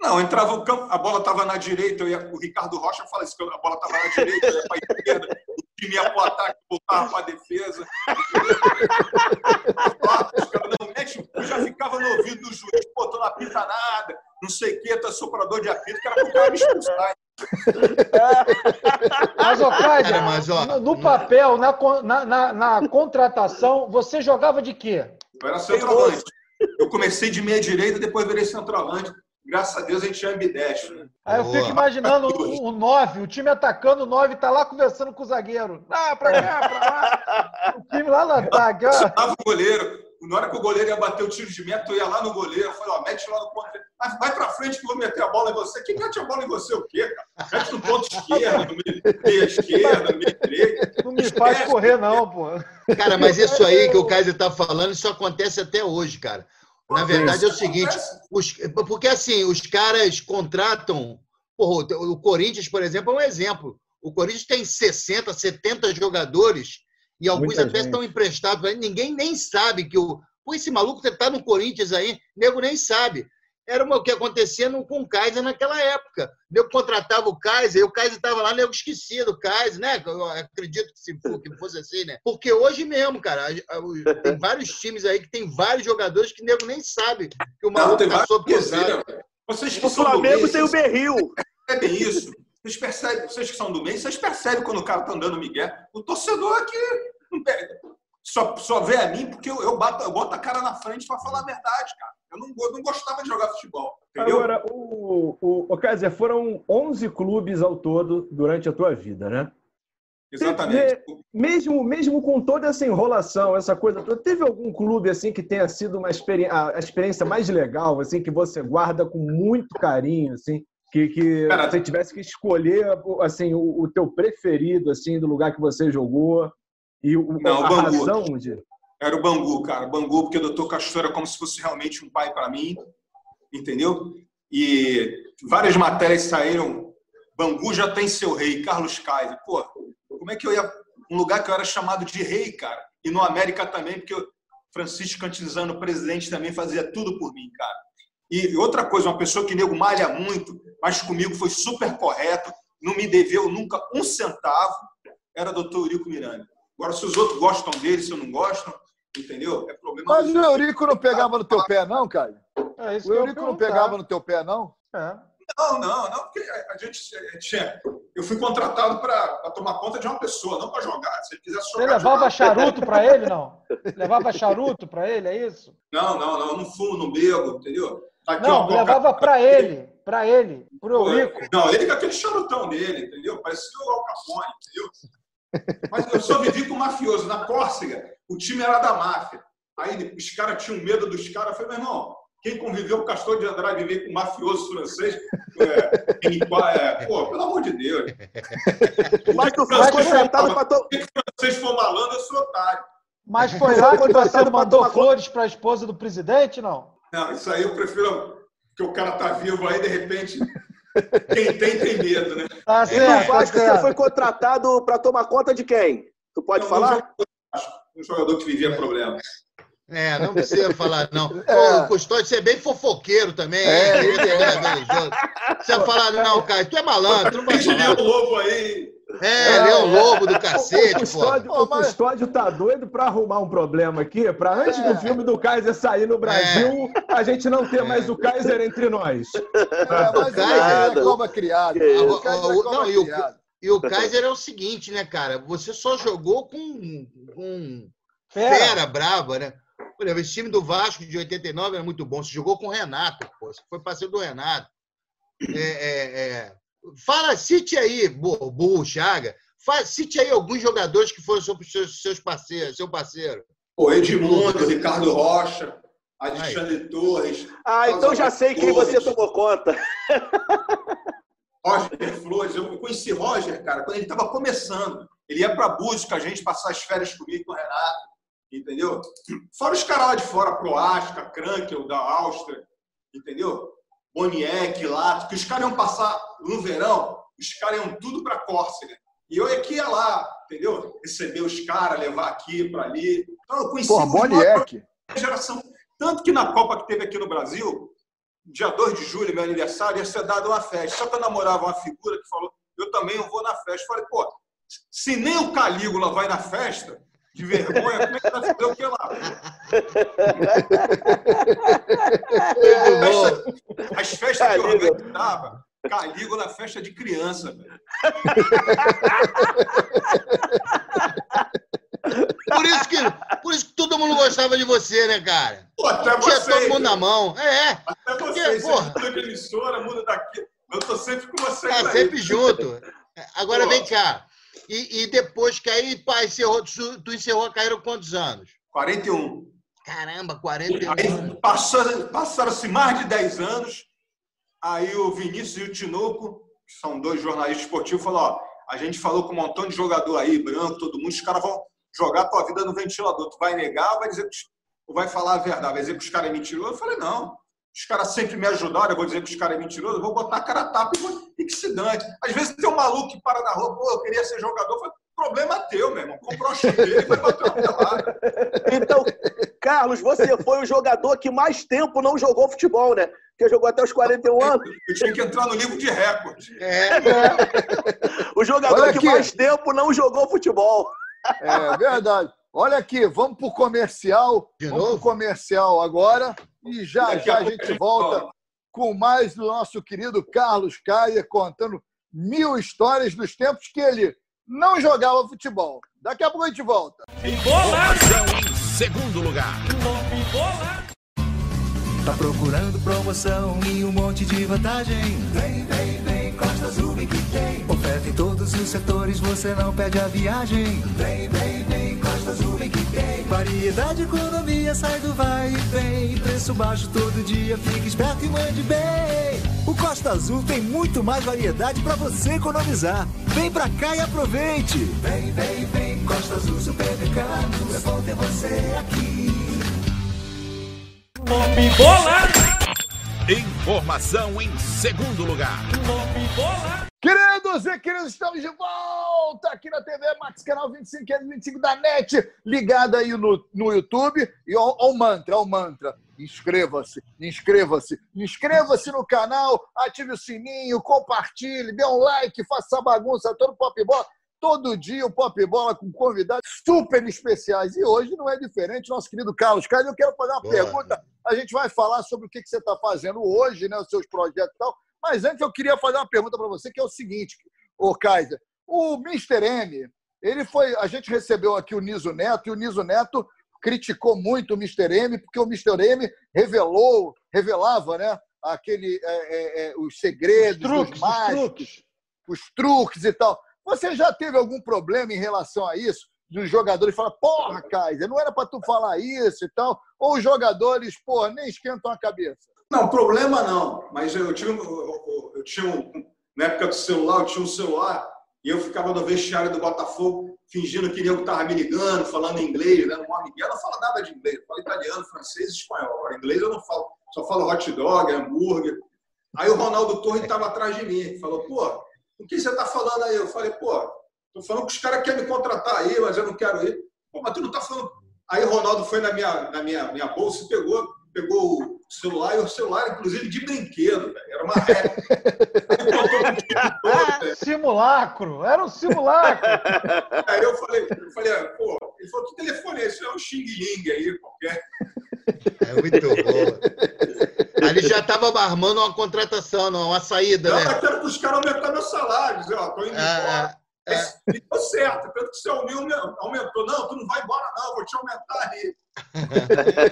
Não, entrava o campo, a bola estava na direita, ia, o Ricardo Rocha fala isso, que a bola estava na direita, eu ia para a esquerda, o time ia para o ataque, voltava para a defesa. Os caras, não, frente, eu já ficava no ouvido do juiz, pô, tu não apita nada, não sei o tu é soprador de apito, que era pro cara me expulsar. Mas, ô, Cádia, Cara, mas, ó, no, no papel, na, na, na- na contratação, você jogava de quê? Eu era centroavante. Eu comecei de meia direita, depois virei centroavante. Graças a Deus a gente é ambidestro. Aí eu Boa. fico imaginando o 9, o time atacando o 9 tá lá conversando com o zagueiro. Ah, pra cá, pra lá. O time lá no ataque, ó. Acionava o goleiro. Na hora que o goleiro ia bater o tiro de meta, eu ia lá no goleiro. Eu falei, ó, mete lá no ponto. Ah, vai pra frente que eu vou meter a bola em você. Quem mete a bola em você o quê, cara? Mete no ponto esquerdo, no meio, meia esquerda, no meio direito. Não me faz correr, não, pô. Cara, mas isso aí que o Kaiser tá falando, isso acontece até hoje, cara. Na verdade é o seguinte, os- porque assim, os caras contratam. Porra, o o Corinthians, por exemplo, é um exemplo. O Corinthians tem 60, 70 jogadores e alguns Muita até gente. estão emprestados. mas Ninguém nem sabe que o. Pô, esse maluco tá no Corinthians aí, nego nem sabe. Era o que acontecia no- com o Kaiser naquela época. O nego contratava o Kaiser, e o Kaiser estava lá, o nego esquecia do Kaiser, né? Eu acredito que, se, que fosse assim, né? Porque hoje mesmo, cara, o- tem vários times aí que tem vários jogadores que o nego nem sabe que o maluco tem tá sob contrato. Vocês que O Flamengo tem o Berril. percebem isso. Vocês percebem, vocês que são do meio, vocês percebem quando o cara tá andando Miguel. O torcedor aqui pega. Só, só vê a mim porque eu, eu, bato, eu boto a cara na frente para falar a verdade, cara. Eu não, eu não gostava de jogar futebol, entendeu? Agora, o, o, o Kaiser, foram 11 clubes ao todo durante a tua vida, né? Exatamente. Me- Mesmo, mesmo com toda essa enrolação, essa coisa toda, teve algum clube assim que tenha sido uma experi a, a experiência mais legal, assim, que você guarda com muito carinho, assim, que, que Cara, você tivesse que escolher assim o, o teu preferido assim do lugar que você jogou e o, Não, a Bangu. razão de Era o Bangu, cara. Bangu, porque o doutor Castor era como se fosse realmente um pai para mim, entendeu? E várias matérias saíram. Bangu já tem seu rei, Carlos Kaiser. Pô, como é que eu ia. Um lugar que eu era chamado de rei, cara. E no América também, porque o Francisco Cantizano, presidente, também fazia tudo por mim, cara. E outra coisa, uma pessoa que nego malha muito, mas comigo foi super correto, não me deveu nunca um centavo, era o doutor Eurico Miranda. Agora, se os outros gostam dele, se eu não gostam, entendeu? É problema Mas o Eurico não pegava no teu pé, não, cara? É isso O Eurico não pegava no teu pé, não? É. Não, não, não, porque a gente, tinha, eu fui contratado para tomar conta de uma pessoa, não para jogar. Se ele quisesse Você jogar. levava jogava. charuto pra ele, não? Levava charuto pra ele, é isso? Não, não, não, eu não fumo, não bebo, entendeu? Tá aqui Não, coca- levava pra ele, pra ele, pro Eurico. Não, ele com aquele charutão dele, entendeu? Parecia o Al Capone, entendeu? Mas eu só vivi com mafioso. Na Córcega, o time era da máfia. Aí os caras tinham medo dos caras. Eu falei, meu irmão, quem conviveu com o Castor de Andrade viver com um mafioso francês, é, em é, pô, pelo amor de Deus. Mas foi foi contratado para to... Se vocês for malandro, eu sou otário. Mas foi lá que você mandou flores pra esposa do presidente, não? Não, isso aí eu prefiro que o cara tá vivo aí, de repente, quem tem, tem medo, né? Tá E no Vasco você foi contratado para tomar conta de quem? Tu pode Não, falar? Um jogador que vivia problemas. É, não precisa falar, não. É. O Custódio, você é bem fofoqueiro também. É, hein? Você vai falar, não, cara, tu é malandro, tu não vai falar. Leão Lobo aí. É, Leão Lobo do cacete, o custódio, o custódio tá doido pra arrumar um problema aqui, pra antes do filme do Kaiser sair no Brasil, a gente não ter mais o Kaiser entre nós. É, Kaiser- é criada. O Kaiser é o- cobra não, e o, criada. e o Kaiser é o seguinte, né, cara? Você só jogou com, com Fera. fera. brava, né? Por exemplo, esse time do Vasco de 89 era muito bom. Você jogou com o Renato, pô. Você foi parceiro do Renato. É, é, é. Fala, cite aí, Burro, Chaga. Fala, cite aí alguns jogadores que foram seus, seus, seus parceiros, seu parceiro. Pô, Edmundo, Ricardo Rocha, Alexandre Torres. Ah, então já sei quem você tomou conta. Roger Flores. Eu conheci Roger, cara, quando ele estava começando. Ele ia para Búzios com a gente passar as férias comigo com o Renato. Entendeu? Fora os caras lá de fora, Proasca, Krankel, da Áustria. Entendeu? Boniek, Lato, que os caras iam passar no verão, os caras iam tudo para Córcega. E eu aqui ia lá, entendeu? Receber os caras, levar aqui para ali. Então eu conheci Porra, Boniek. geração. Tanto que na Copa que teve aqui no Brasil, dia 2 de julho, meu aniversário, ia ser dada uma festa. Só que eu namorava uma figura que falou: eu também eu vou na festa. Eu falei, pô, se nem o Calígula vai na festa, de vergonha. Como é que vai fazer o que lá? Festa- As festas que eu organizava, Calígula, festa de criança, velho. Por isso, que, por isso que todo mundo gostava de você, né, cara? Pô, até Tinha todo mundo na mão. É, Até Porque, vocês, porra. vocês mudam de emissora, muda daqui. Eu tô sempre com vocês tá sempre junto. Agora Pô. vem cá. E, e depois que aí, pá, encerrou, tu, encerrou a carreira quantos anos? 41. Caramba, 41. Aí passaram-se mais de 10 anos. Aí o Vinícius e o Tinoco, que são dois jornalistas esportivos, falaram: ó, a gente falou com um montão de jogador aí, branco, todo mundo, os caras vão jogar a tua vida no ventilador. Tu vai negar ou vai dizer que ou vai falar a verdade? Vai dizer que os caras é mentiroso? Eu falei, não. Os caras sempre me ajudaram, eu vou dizer que os caras é mentiroso, eu vou botar a cara a tapa e, vou, e que se dane. Às vezes tem um maluco que para na rua, pô, eu queria ser jogador. Falei, problema teu, meu irmão. Comprou a chuteira e vai bater uma pelada. Então, Carlos, você foi o jogador que mais tempo não jogou futebol, né? Porque jogou até os 41 anos. Eu tinha que entrar no livro de recorde. É. O jogador que mais tempo não jogou futebol. É verdade. Olha aqui, vamos pro comercial. De vamos novo? pro comercial agora. E já já a gente volta com mais do nosso querido Carlos Caia contando mil histórias dos tempos que ele não jogava futebol. Daqui a pouco a gente volta. Informação em segundo lugar. Tá procurando promoção e um monte de vantagem? Vem, vem, vem, Costa Azul que tem. Oferta em todos os setores, você não perde a viagem. Vem, vem, vem, Costa Azul que tem. Variedade, economia, sai do vai e vem. Preço baixo todo dia, fica esperto e mande bem. O Costa Azul tem muito mais variedade para você economizar. Vem pra cá e aproveite. Vem, vem, vem, Costa Azul Supermercados. É bom ter você aqui. Informação em segundo lugar. Queridos e queridos, estamos de volta aqui na TV Max, canal 25 25 da NET, ligado aí no, no YouTube. E ao, ao mantra, ao mantra. Inscreva-se, inscreva-se, inscreva-se no canal, ative o sininho, compartilhe, dê um like, faça essa bagunça todo Pop Bola. Todo dia o Pop Bola com convidados super especiais. E hoje não é diferente, nosso querido Carlos Caio. Eu quero fazer uma Boa. pergunta. A gente vai falar sobre o que que você está fazendo hoje, né, os seus projetos e tal. Mas antes eu queria fazer uma pergunta para você, que é o seguinte, ô Kaiser. O Mr. M, ele foi. A gente recebeu aqui o Niso Neto, e o Niso Neto criticou muito o Mr. M, porque o Mr. M revelou, revelava, né? Aquele, é, é, é, os segredos, Os truques, os os mágicos, truques. os truques e tal. Você já teve algum problema em relação a isso? Dos jogadores falar, porra, Kaiser, não era para tu falar isso e tal? Ou os jogadores, porra, nem esquentam a cabeça? Não, problema não. Mas eu tinha, eu, eu tinha um, na época do celular, eu tinha um celular e eu ficava no vestiário do Botafogo fingindo que eu estava me ligando, falando inglês, né? Uma Miguel não fala nada de inglês, eu falo italiano, francês espanhol. Agora, inglês eu não falo, só falo hot dog, hambúrguer. Aí o Ronaldo Torres estava atrás de mim, falou, pô, o que você está falando aí? Eu falei, pô, tô falando que os caras querem me contratar aí, mas eu não quero ir. Pô, mas tu não tá falando. Aí o Ronaldo foi na minha, na minha, minha bolsa e pegou, pegou o celular, e o celular, inclusive, de brinquedo, velho. Era uma réplica. Simulacro, era um simulacro. Aí eu falei, eu falei, ah, pô, ele falou, que telefone é esse? É um Xing Ling aí, qualquer. É muito bom. Ali já estava armando uma contratação, não, uma saída, Não, né? eu quero que os caras aumentar meu salário, ó, tô indo É, embora. Esse- E deu certo, pelo que você uniu, aumentou. Não, tu não vai embora, não, vou te aumentar aí.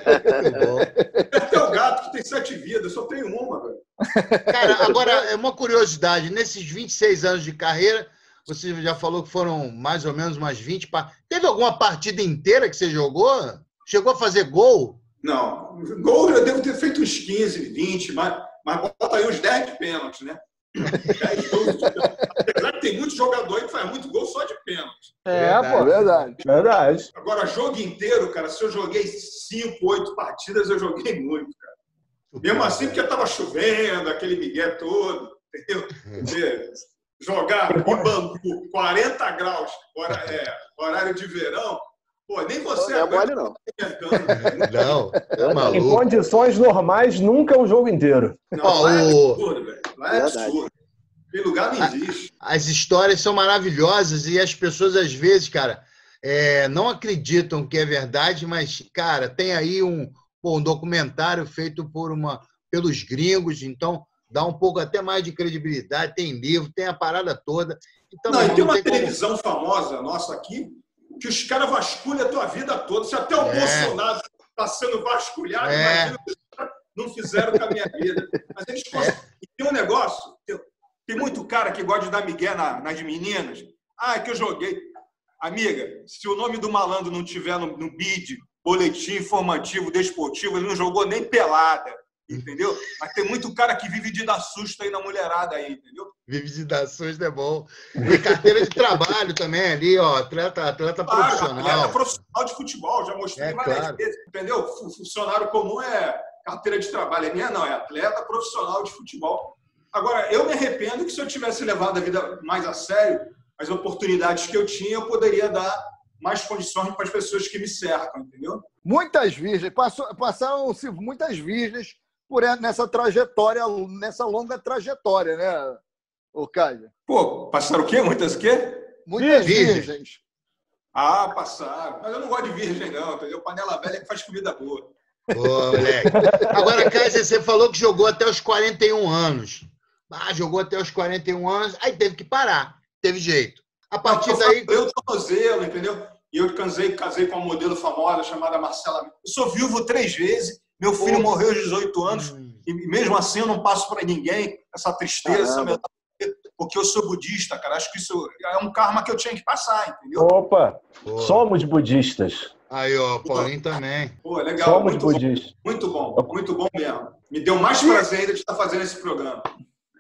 É teu gato que tem sete vidas, eu só tenho uma, velho. Cara, agora, é uma curiosidade. Nesses 26 anos de carreira, você já falou que foram mais ou menos umas 20 par- Teve alguma partida inteira que você jogou? Chegou a fazer gol? Não, gol eu devo ter feito uns 15, 20, mas, mas bota aí uns 10 de pênalti, né? 10 gols de pênalti. Tem muito jogador aí que faz muito gol só de pênalti. É, pô. Verdade. Verdade. Agora, jogo inteiro, cara, se eu joguei 5, 8 partidas, eu joguei muito, cara. Mesmo assim, porque tava chovendo, aquele migué todo, entendeu? Porque Jogar em Bangu, 40 graus, hora- é, horário de verão, pô, nem você Não é aguenta mole, não. Não, é Em maluco. condições normais, nunca um jogo inteiro. Não, lá é absurdo, velho. Lá é Verdade. absurdo. Aquele lugar não existe. As histórias são maravilhosas e as pessoas, às vezes, cara, é, não acreditam que é verdade, mas, cara, tem aí um, pô, um documentário feito por uma, pelos gringos, então dá um pouco até mais de credibilidade, tem livro, tem a parada toda. Então, Não, e tem uma tem como- televisão famosa nossa aqui que os caras vasculham a tua vida toda. Se até o É. Bolsonaro está sendo vasculhado, É. imagina que os caras não fizeram com a minha vida. Mas eles conseguem. E tem um negócio, tem, muito cara que gosta de dar migué na- nas meninas. Ah, é que eu joguei. Amiga, se o nome do malandro não tiver no, no BID, boletim informativo, desportivo, ele não jogou nem pelada. Entendeu? Mas tem muito cara que vive de dar susto aí na mulherada aí, entendeu? Vive de dações é bom. E carteira de trabalho também ali, ó. Atleta, atleta Claro, profissional. atleta profissional de futebol, já mostrei É, várias claro. vezes. Entendeu? Fu- Funcionário comum é carteira de trabalho. É minha não, é atleta profissional de futebol. Agora, eu me arrependo que se eu tivesse levado a vida mais a sério, as oportunidades que eu tinha, eu poderia dar mais condições para as pessoas que me cercam, entendeu? Muitas virgens, passaram-se muitas virgens por nessa trajetória, nessa longa trajetória, né, o Caio? Pô, passaram o quê? Muitas o quê? Muitas Virgens. virgens. Ah, passaram. Mas eu não gosto de virgem, não, entendeu? Panela velha que faz comida boa. Ô, moleque. Agora, Kaiser, você falou que jogou até os 41 anos. Ah, jogou até os 41 anos, aí teve que parar. Teve jeito. A partir eu daí. Eu tornozelo, entendeu? E eu casei, casei com uma modelo famosa chamada Marcela. Eu sou viúvo três vezes. Meu filho morreu aos 18 anos. E mesmo assim eu não passo para ninguém essa tristeza, essa porque eu sou budista, cara. Acho que isso é um karma que eu tinha que passar, entendeu? Opa, somos budistas. Aí, ó, Paulinho também. Pô, legal. Somos muito bom, budistas. muito bom, muito bom mesmo. Me deu mais prazer ainda de estar fazendo esse programa.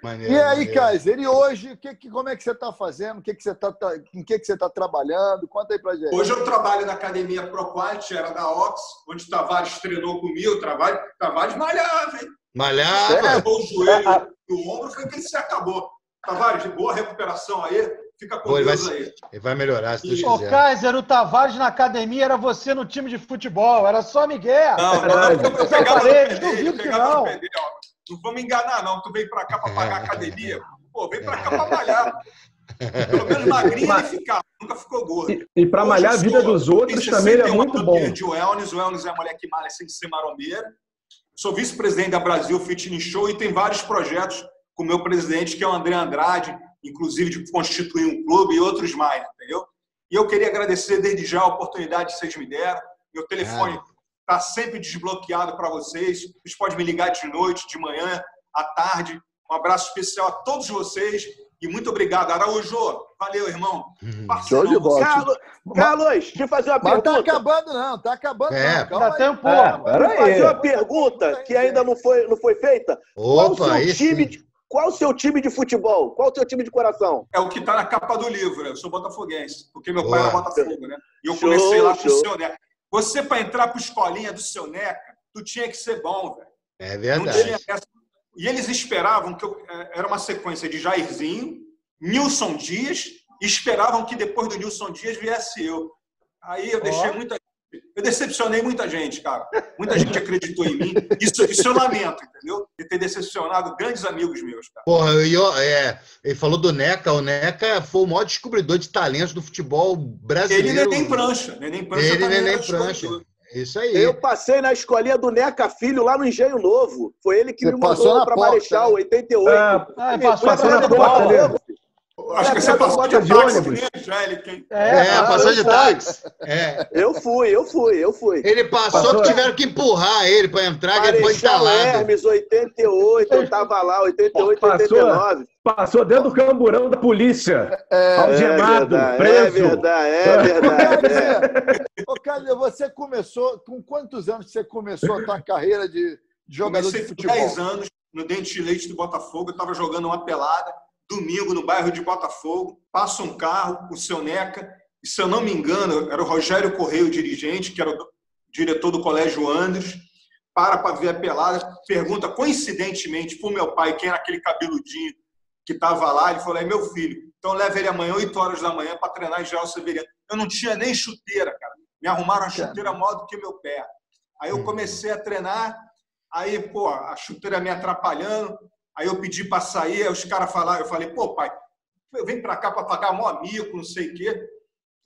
Maneiro, E aí, maneiro. Kaiser, e hoje, que, que- como é que você está fazendo? O que, que você tá, tá- em que, que você está trabalhando? Conta aí pra gente. Hoje eu trabalho na academia ProQuality, era da Ox, onde o Tavares treinou comigo. O Tavares, Tavares malhava, hein? Malhava. O joelho e o ombro, foi que ele se acabou. Tavares, boa recuperação aí. Fica com Pô, ele, vai, Deus aí. ele vai melhorar, se Deus Ô, quiser. Kaiser, o Tavares na academia era você no time de futebol. Era só Miguel. Não, não, Era eu dele, Duvido que pegava no não. pé dele, ó. Não vamos enganar, não. Tu veio pra cá pra pagar a academia. Pô, vem pra cá pra malhar. Pelo menos magrinho ele ficava, nunca ficou gordo. E, e para malhar a vida dos outros também é 61 muito bom. De wellness, o wellness é a mulher que malha sem ser marombeira. Sou vice-presidente da Brasil Fitness Show e tem vários projetos com o meu presidente, que é o André Andrade, inclusive de constituir um clube e outros mais, entendeu? E eu queria agradecer desde já a oportunidade que vocês me deram. Meu telefone está sempre desbloqueado para vocês. Vocês podem me ligar de noite, de manhã, à tarde. Um abraço especial a todos vocês e muito obrigado. Araújo, valeu, irmão. Show de bola. Carlos, Carlos, deixa eu fazer uma Mas tá pergunta. acabando, não, tá acabando, É, não. Calma Ainda tem aí. um pouco. É, eu fazer aí. uma pergunta que ainda não foi, não foi feita. Qual o Opa, seu time de- Qual o seu time de futebol? Qual o seu time de coração? É o que está na capa do livro. né? Eu sou botafoguense, porque meu Boa. pai era Botafogo, né? E eu Show, comecei lá com o seu Neca. Você, para entrar para escolinha do seu Neca, tu tinha que ser bom, velho. É Não verdade. tinha essa. E eles esperavam que eu, eh, era uma sequência de Jairzinho, Nilson Dias, e esperavam que depois do Nilson Dias viesse eu. Aí eu deixei Ó. muita. Eu decepcionei muita gente, cara. Muita gente acreditou em mim. Isso, isso eu lamento, entendeu? De ter decepcionado grandes amigos meus, cara. Porra, e eu- é, ele falou do Neca. O Neca foi o maior descobridor de talentos do futebol Ele brasileiro. nem prancha. Neném prancha Ele nem prancha. Isso aí. Eu passei na escolinha do Neca Filho lá no Engenho Novo. Foi ele que Você me mandou para Marechal, né? 88. É, Ah, Ele passou passou na porta Paulo. Acho que É, você é, passou de táxi, ônibus. né, Angélica, hein? É, Ah, passou de táxi. É. Eu fui, eu fui, eu fui. Ele passou, Passou- que tiveram que empurrar ele para entrar, que ele foi instalado. Hermes, 88, eu tava lá, 88, Passou. 89. Passou dentro do camburão da polícia. É, Algemado, verdade, preso. É verdade, é verdade. é. Ô, Kaiser, você começou, com quantos anos você começou a tua carreira de jogador Comecei de futebol? 10 anos no Dente de Leite do Botafogo. Eu estava jogando uma pelada, domingo, no bairro de Botafogo. Passa um carro, o seu Neca. E, se eu não me engano, era o Rogério Correia, o dirigente, que era o diretor do Colégio Andres. Para para ver a pelada. Pergunta, coincidentemente, para o meu pai, quem era aquele cabeludinho que estava lá. Ele falou, é meu filho. Então leva ele amanhã, 8 horas da manhã, para treinar em Geral Severiano. Eu não tinha nem chuteira, cara. Me arrumaram a chuteira maior do que meu pé. Aí eu comecei a treinar, aí, pô, a chuteira me atrapalhando, aí eu pedi para sair, aí os caras falaram, eu falei, pô, pai, vem para cá para pagar mó mico, não sei o quê.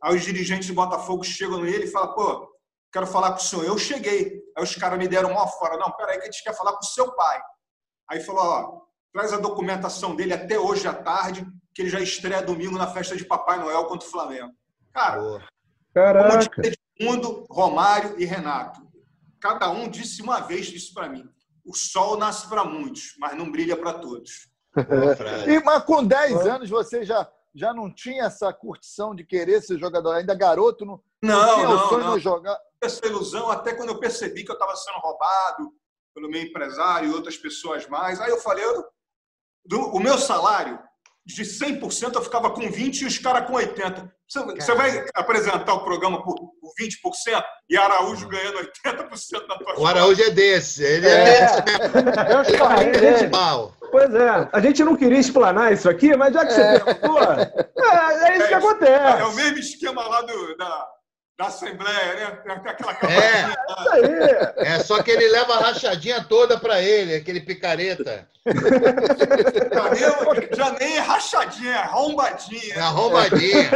Aí os dirigentes do Botafogo chegam nele e falam, pô, quero falar com o senhor. Eu cheguei. Aí os caras me deram mó fora. Não, peraí que a gente quer falar com o seu pai. Aí falou, ó, traz a documentação dele até hoje à tarde, que ele já estreia domingo na festa de Papai Noel contra o Flamengo. Cara, Caraca. como Edmundo, Romário e Renato. Cada um disse uma vez isso para mim. O sol nasce para muitos, mas não brilha para todos. E, mas com 10 anos você já, já não tinha essa curtição de querer ser jogador? Ainda garoto, não, Não, tinha não, o sonho não. de jogar? Essa ilusão, até quando eu percebi que eu estava sendo roubado pelo meu empresário e outras pessoas mais. Aí eu falei, eu- do- o meu salário, de 100%, eu ficava com 20% e os caras com 80%. Você, você vai apresentar o programa por, por 20% e Araújo ganhando 80% da tua O Araújo é desse. Ele é, É. desse mesmo. Eu escolhi Desse ele. mal. Pois é, a gente não queria explanar isso aqui, mas já que você perguntou, é, é isso que É acontece. o mesmo esquema lá do, da, da Assembleia, né? Aquela É. É só que ele leva a rachadinha toda pra ele, aquele picareta. Já, já nem é rachadinha, é arrombadinha. É arrombadinha.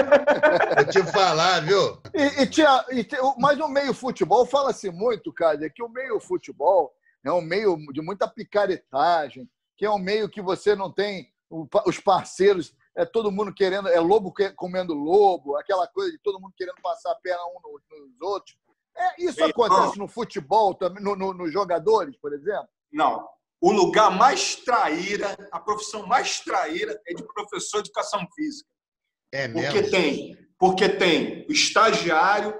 Vou te falar, viu? E, e tinha, e o- mas no meio futebol, fala-se muito, cara, que o meio futebol é um meio de muita picaretagem, que é um meio que você não tem o os parceiros, é todo mundo querendo, é lobo comendo lobo, aquela coisa de todo mundo querendo passar a perna um no- nos outros. É, isso Ei, acontece no futebol, também, no, no- nos jogadores, por exemplo? Não. O lugar mais traíra, a profissão mais traíra é de professor de educação física. É Porque mesmo? tem, porque tem o estagiário,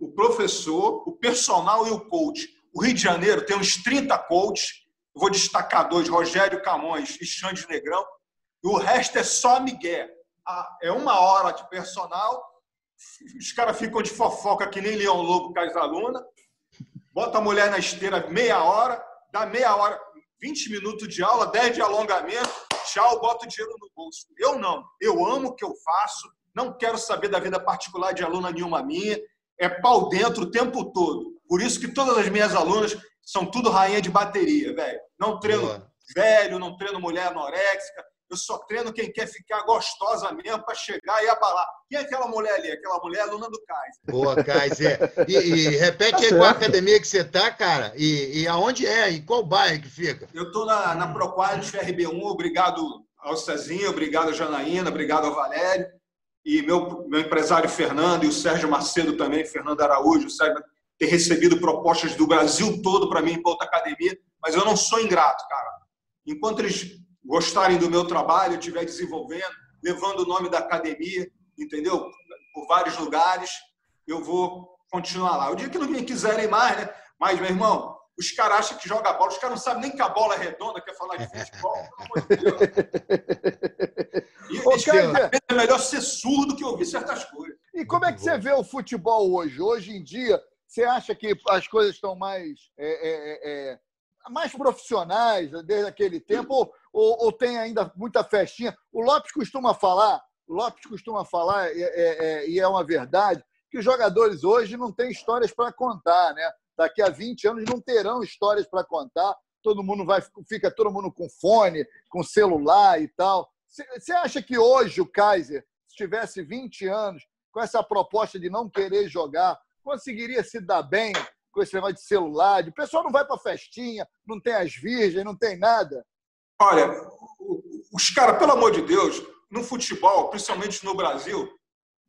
o professor, o personal e o coach. O Rio de Janeiro tem uns 30 coaches. Eu vou destacar dois, Rogério Camões e Xande Negrão. O resto é só migué. Ah, É uma hora de personal, os caras ficam de fofoca que nem Leão Lobo com as alunas, bota a mulher na esteira meia hora, dá meia hora, 20 minutos de aula, 10 de alongamento, tchau, bota o dinheiro no bolso. Eu não. Eu amo o que eu faço, não quero saber da vida particular de aluna nenhuma minha, é pau dentro o tempo todo. Por isso que todas as minhas alunas são tudo rainha de bateria, velho. Não treino velho, não treino mulher anoréxica, eu só treino quem quer ficar gostosa mesmo para chegar e abalar. Quem é aquela mulher ali? Aquela mulher é aluna do Kaiser. Boa, Kaiser. E, e repete Tá aí qual academia que você tá, cara, e, e aonde é, em qual bairro que fica? Eu estou na, na Proquadis FRB1, obrigado ao Cezinho, obrigado a Janaína, obrigado ao Valério. E meu, meu empresário Fernando e o Sérgio Macedo também, Fernando Araújo, Sérgio, ter recebido propostas do Brasil todo para mim para outra academia, mas eu não sou ingrato, cara. Enquanto eles gostarem do meu trabalho, eu estiver desenvolvendo, levando o nome da academia, entendeu? Por vários lugares, eu vou continuar lá. O dia que não me quiserem mais, né? Mas, meu irmão, os caras acham que joga bola, os caras não sabem nem que a bola é redonda, quer falar de futebol. pelo amor de Deus. E, vezes é melhor ser surdo que ouvir certas coisas. E como é que você vê o futebol hoje? Hoje em dia, você acha que as coisas estão mais, é, é, é, mais profissionais desde aquele tempo? Ou, ou, tem ainda muita festinha? O Lopes costuma falar, Lopes costuma falar, é, é, é, e é uma verdade, que os jogadores hoje não têm histórias para contar, né? Daqui a 20 anos não terão histórias para contar. Todo mundo vai, fica todo mundo com fone, com celular e tal. Você acha que hoje o Kaiser, se tivesse 20 anos, com essa proposta de não querer jogar, conseguiria se dar bem com esse negócio de celular? de- O pessoal não vai para festinha, não tem as virgens, não tem nada. Olha, os caras, pelo amor de Deus, no futebol, principalmente no Brasil,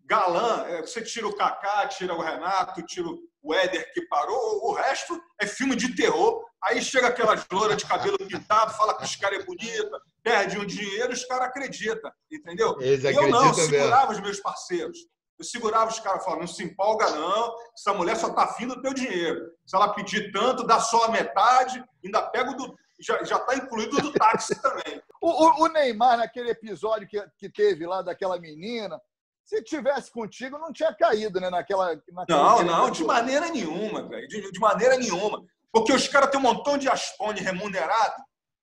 galã, é, você tira o Kaká, tira o Renato, tira o Éder que parou, o resto é filme de terror. Aí chega aquelas loiras de cabelo pintado, fala que os caras é bonita, perde um dinheiro, os caras acreditam, entendeu? Eles eu não, eu acreditam mesmo. segurava os meus parceiros. Eu segurava os caras, falava, não se empolga não, essa mulher só tá afim do teu dinheiro. Se ela pedir tanto, dá só a metade, ainda pega o do... Já, já tá incluído do táxi também. O, o- Neymar, naquele episódio que, que teve lá daquela menina, se tivesse contigo, não tinha caído, né? Naquela, naquela Não, não, de maneira nenhuma, velho. De, de maneira nenhuma. Porque os caras têm um montão de aspone remunerado.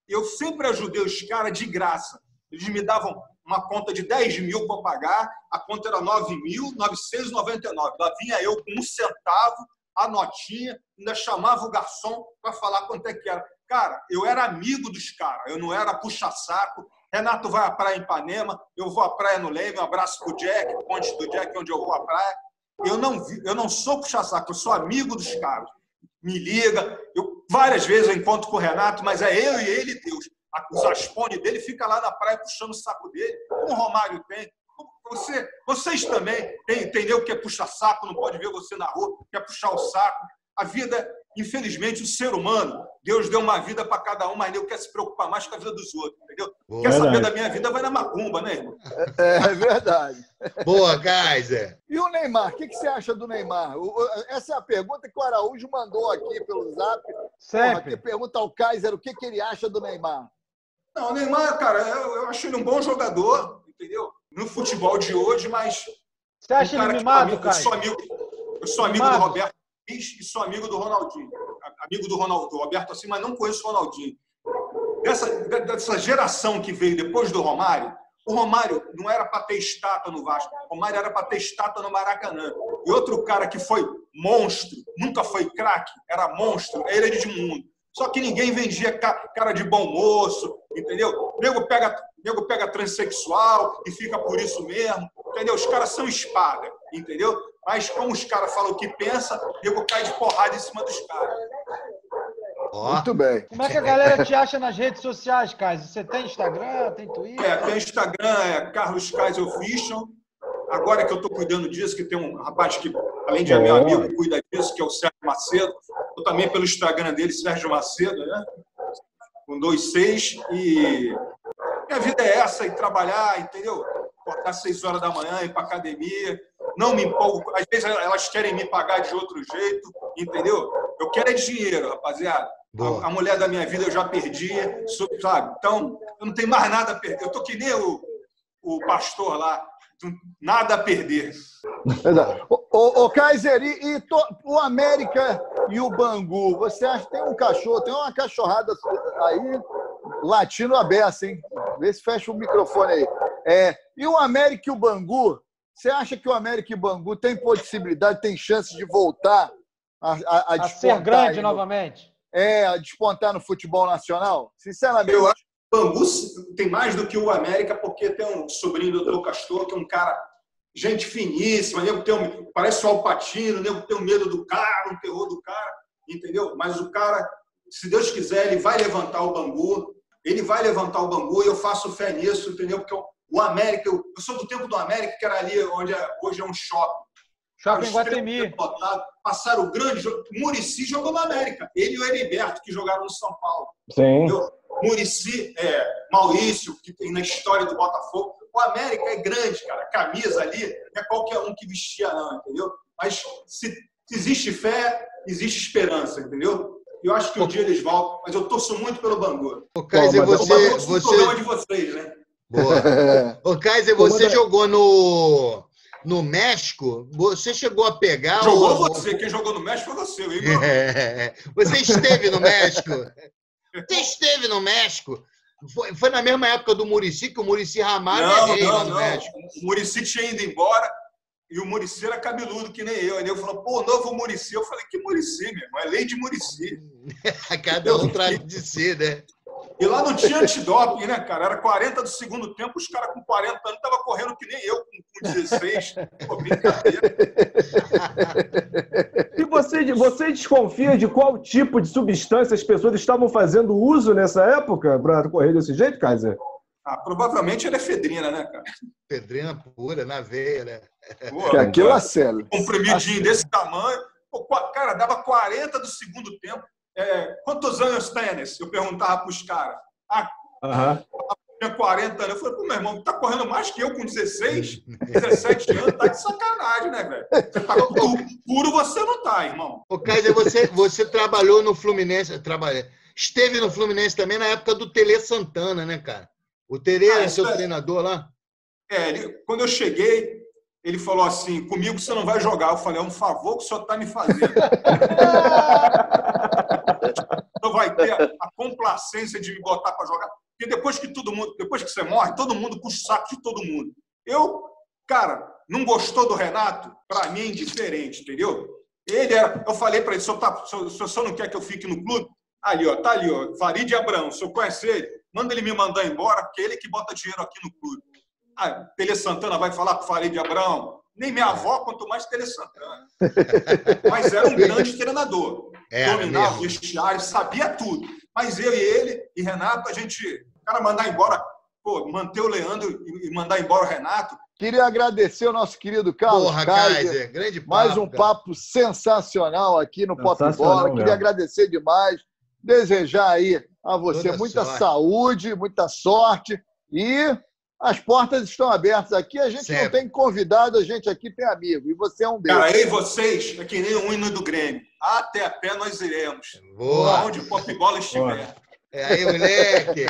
Eu sempre ajudei os caras de graça. Eles me davam uma conta de 10 mil para pagar, a conta era 9.999. Lá vinha eu com um centavo, a notinha, ainda chamava o garçom para falar quanto é que era. Cara, eu era amigo dos caras, eu não era puxa-saco, Renato vai à praia em Ipanema, eu vou à praia no Leme, um abraço pro Jack, ponte do Jack, onde eu vou à praia. Eu não, eu não sou puxa-saco, eu sou amigo dos caras. Me liga, eu, várias vezes eu encontro com o Renato, mas é eu e ele e Deus. Os aspones dele fica lá na praia puxando o saco dele, como o Romário tem. Você, vocês também têm, entendeu o que é puxar saco, não pode ver você na rua, quer puxar o saco. A vida, infelizmente, o ser humano, Deus deu uma vida para cada um, mas ele quer se preocupar mais com a vida dos outros, entendeu? Boa. quer saber Verdade. da minha vida, vai na macumba, né, irmão? É, é verdade. Boa, Kaiser. E o Neymar? O que, que você acha do Neymar? O- essa é a pergunta que o Araújo mandou aqui pelo zap. Porra, que pergunta ao Kaiser o que, que ele acha do Neymar. Não, o Neymar, cara, eu, eu acho ele um bom jogador, entendeu? No futebol de hoje, mas. Você acha um cara ele que, mimado, mim, Eu sou amigo, eu sou amigo Mimado? do Roberto Luiz e sou amigo do Ronaldinho. Amigo do Ronaldo, do Roberto assim, mas não conheço o Ronaldinho. Dessa, dessa geração que veio depois do Romário, o Romário não era para ter estátua no Vasco, o Romário era para ter estátua no Maracanã. E outro cara que foi monstro, nunca foi craque, era monstro, é ele de mundo. Só que ninguém vendia ca- cara de bom moço, entendeu? O nego pega, o nego pega transexual e fica por isso mesmo, entendeu? Os caras são espada, entendeu? Mas como os caras falam o que pensa, o nego cai de porrada em cima dos caras. Muito bem. Como é que a galera te acha nas redes sociais, Caio? Você tem Instagram, tem Twitter? É, tem Instagram, é Carlos Kaiser Official. Agora que eu estou cuidando disso, que tem um rapaz que, além de é meu amigo, cuida disso, que é o Sérgio Macedo. Eu também pelo Instagram dele, Sérgio Macedo, né? Com dois seis. E minha vida é essa, e trabalhar, entendeu? Acordar às seis horas da manhã, ir para academia. Não me empolgo. Às vezes elas querem me pagar de outro jeito, entendeu? Eu quero é dinheiro, rapaziada. A, a mulher da minha vida eu já perdi, sabe? Então, eu não tenho mais nada a perder. Eu tô que nem o, o pastor lá, nada a perder. Ô, ô, ô, Kaiser, e, e to- o América e o Bangu, você acha que tem um cachorro, tem uma cachorrada aí, latino aberto, hein? Vê se fecha o microfone aí. É, e o América e o Bangu, você acha que o América e o Bangu tem possibilidade, tem chance de voltar a, a, a A despontar ser grande no- novamente? É, a despontar no futebol nacional? Sinceramente. Eu acho que o Bangu tem mais do que o América, porque tem um sobrinho do Dr. Castor, que é um cara, gente finíssima, nego tem um, parece o Alpatino, nego tem um medo do cara, um terror do cara, entendeu? Mas o cara, se Deus quiser, ele vai levantar o Bangu, ele vai levantar o Bangu e eu faço fé nisso, entendeu? Porque o, o América, eu, eu sou do tempo do América, que era ali onde é- hoje é um shopping. Shopping Guatemi. Passaram o grande jogo. Murici jogou no América. Ele e o Heriberto, que jogaram no São Paulo. Sim. Murici, é, Maurício, que tem na história do Botafogo. O América é grande, cara. A camisa ali não é qualquer um que vestia, não, entendeu? Mas se, se existe fé, existe esperança, entendeu? Eu acho que um dia eles voltam, mas eu torço muito pelo Bangu. Ô, Kaiser, você- torço no você- programa de vocês, né? Boa. Ô, Kaiser, você jogou no, no México? Você chegou a pegar Jogou o... você, quem jogou no México foi você, hein, É. Você esteve no México? Você esteve no México? Foi, foi na mesma época do Murici, que o Murici Ramalho Não, é rei lá não, no não. México. O Murici tinha ido embora e o Murici era cabeludo, que nem eu. Aí eu falou, pô, novo Murici. Eu falei, que Murici, meu irmão? É lei de Murici. Cada um traz de si, né? E lá não tinha antidoping, né, cara? Era 40 do segundo tempo, os caras com 40 anos estavam correndo que nem eu, com, com 16. Pô, brincadeira. E você, você desconfia de qual tipo de substância as pessoas estavam fazendo uso nessa época para correr desse jeito, Kaiser? Ah, provavelmente era efedrina, né, cara? Pedrinha pura, na veia, né? Pô, aquilo acela. comprimidinho desse tamanho. Pô, cara, dava 40 do segundo tempo. É, quantos anos tênis? Eu perguntava para os caras. Ah, Aham. tinha 40 anos. Eu falei, pô, meu irmão, tá correndo mais que eu com 16, 17 anos, tá de sacanagem, né, velho? Você tá pu- puro, você não tá, irmão. Ô, Kaiser, você, você trabalhou no Fluminense, trabalha, esteve no Fluminense também na época do Tele Santana, né, cara? O Tele Ah, era seu é- treinador lá? É, ele- quando eu cheguei, ele falou assim: comigo você não vai jogar. Eu falei: é um favor que o senhor está me fazendo. Não vai ter a, complacência de me botar para jogar. Porque depois que todo mundo, depois que você morre, todo mundo puxa o saco de todo mundo. Eu, cara, não gostou do Renato? Para mim é indiferente, entendeu? Ele era, eu falei para ele: tá, o senhor- só não quer que eu fique no clube? Ali, ó, tá ali, ó, Farid Abrão, o senhor conhece ele? manda ele me mandar embora, porque ele que bota dinheiro aqui no clube. Ah, Tele Santana vai falar com o Farid Abrão. Nem minha avó, quanto mais Tele Santana. Mas era um grande treinador. Era Dominava o vestiário, sabia tudo. Mas eu e ele e Renato, a gente. O cara mandar embora, pô, manter o Leandro e mandar embora o Renato. Queria agradecer o nosso querido Carlos Porra, Kaiser. Kaiser, grande papo. Mais um cara. papo sensacional aqui no Pop Bola. mesmo. Queria agradecer demais. Desejar aí a você Toda muita sorte. saúde, muita sorte. E as portas estão abertas aqui. A gente não Sempre. tem convidado, a gente aqui tem amigo. E você é um deles. Cara, eu e vocês é que nem o hino do Grêmio. Até a pé nós iremos. Boa. Onde o pop bola estiver. É aí, moleque.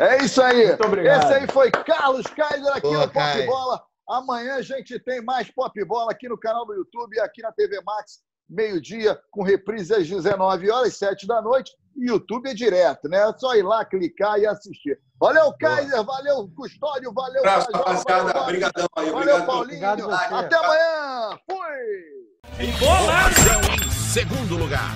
É isso aí. Muito obrigado. Esse aí foi Carlos Kaiser aqui Boa, no Pop. Bola. Amanhã a gente tem mais Pop Bola aqui no canal do YouTube e aqui na TV Max, meio-dia, com reprise às 19 horas, 7 da noite. YouTube é direto, né? É só ir lá, clicar e assistir. Valeu, Kaiser, valeu, Custódio, valeu, rapaziada. valeu, Obrigadão aí. Valeu. Paulinho. Obrigado. Até amanhã. Fui! Informação em segundo lugar.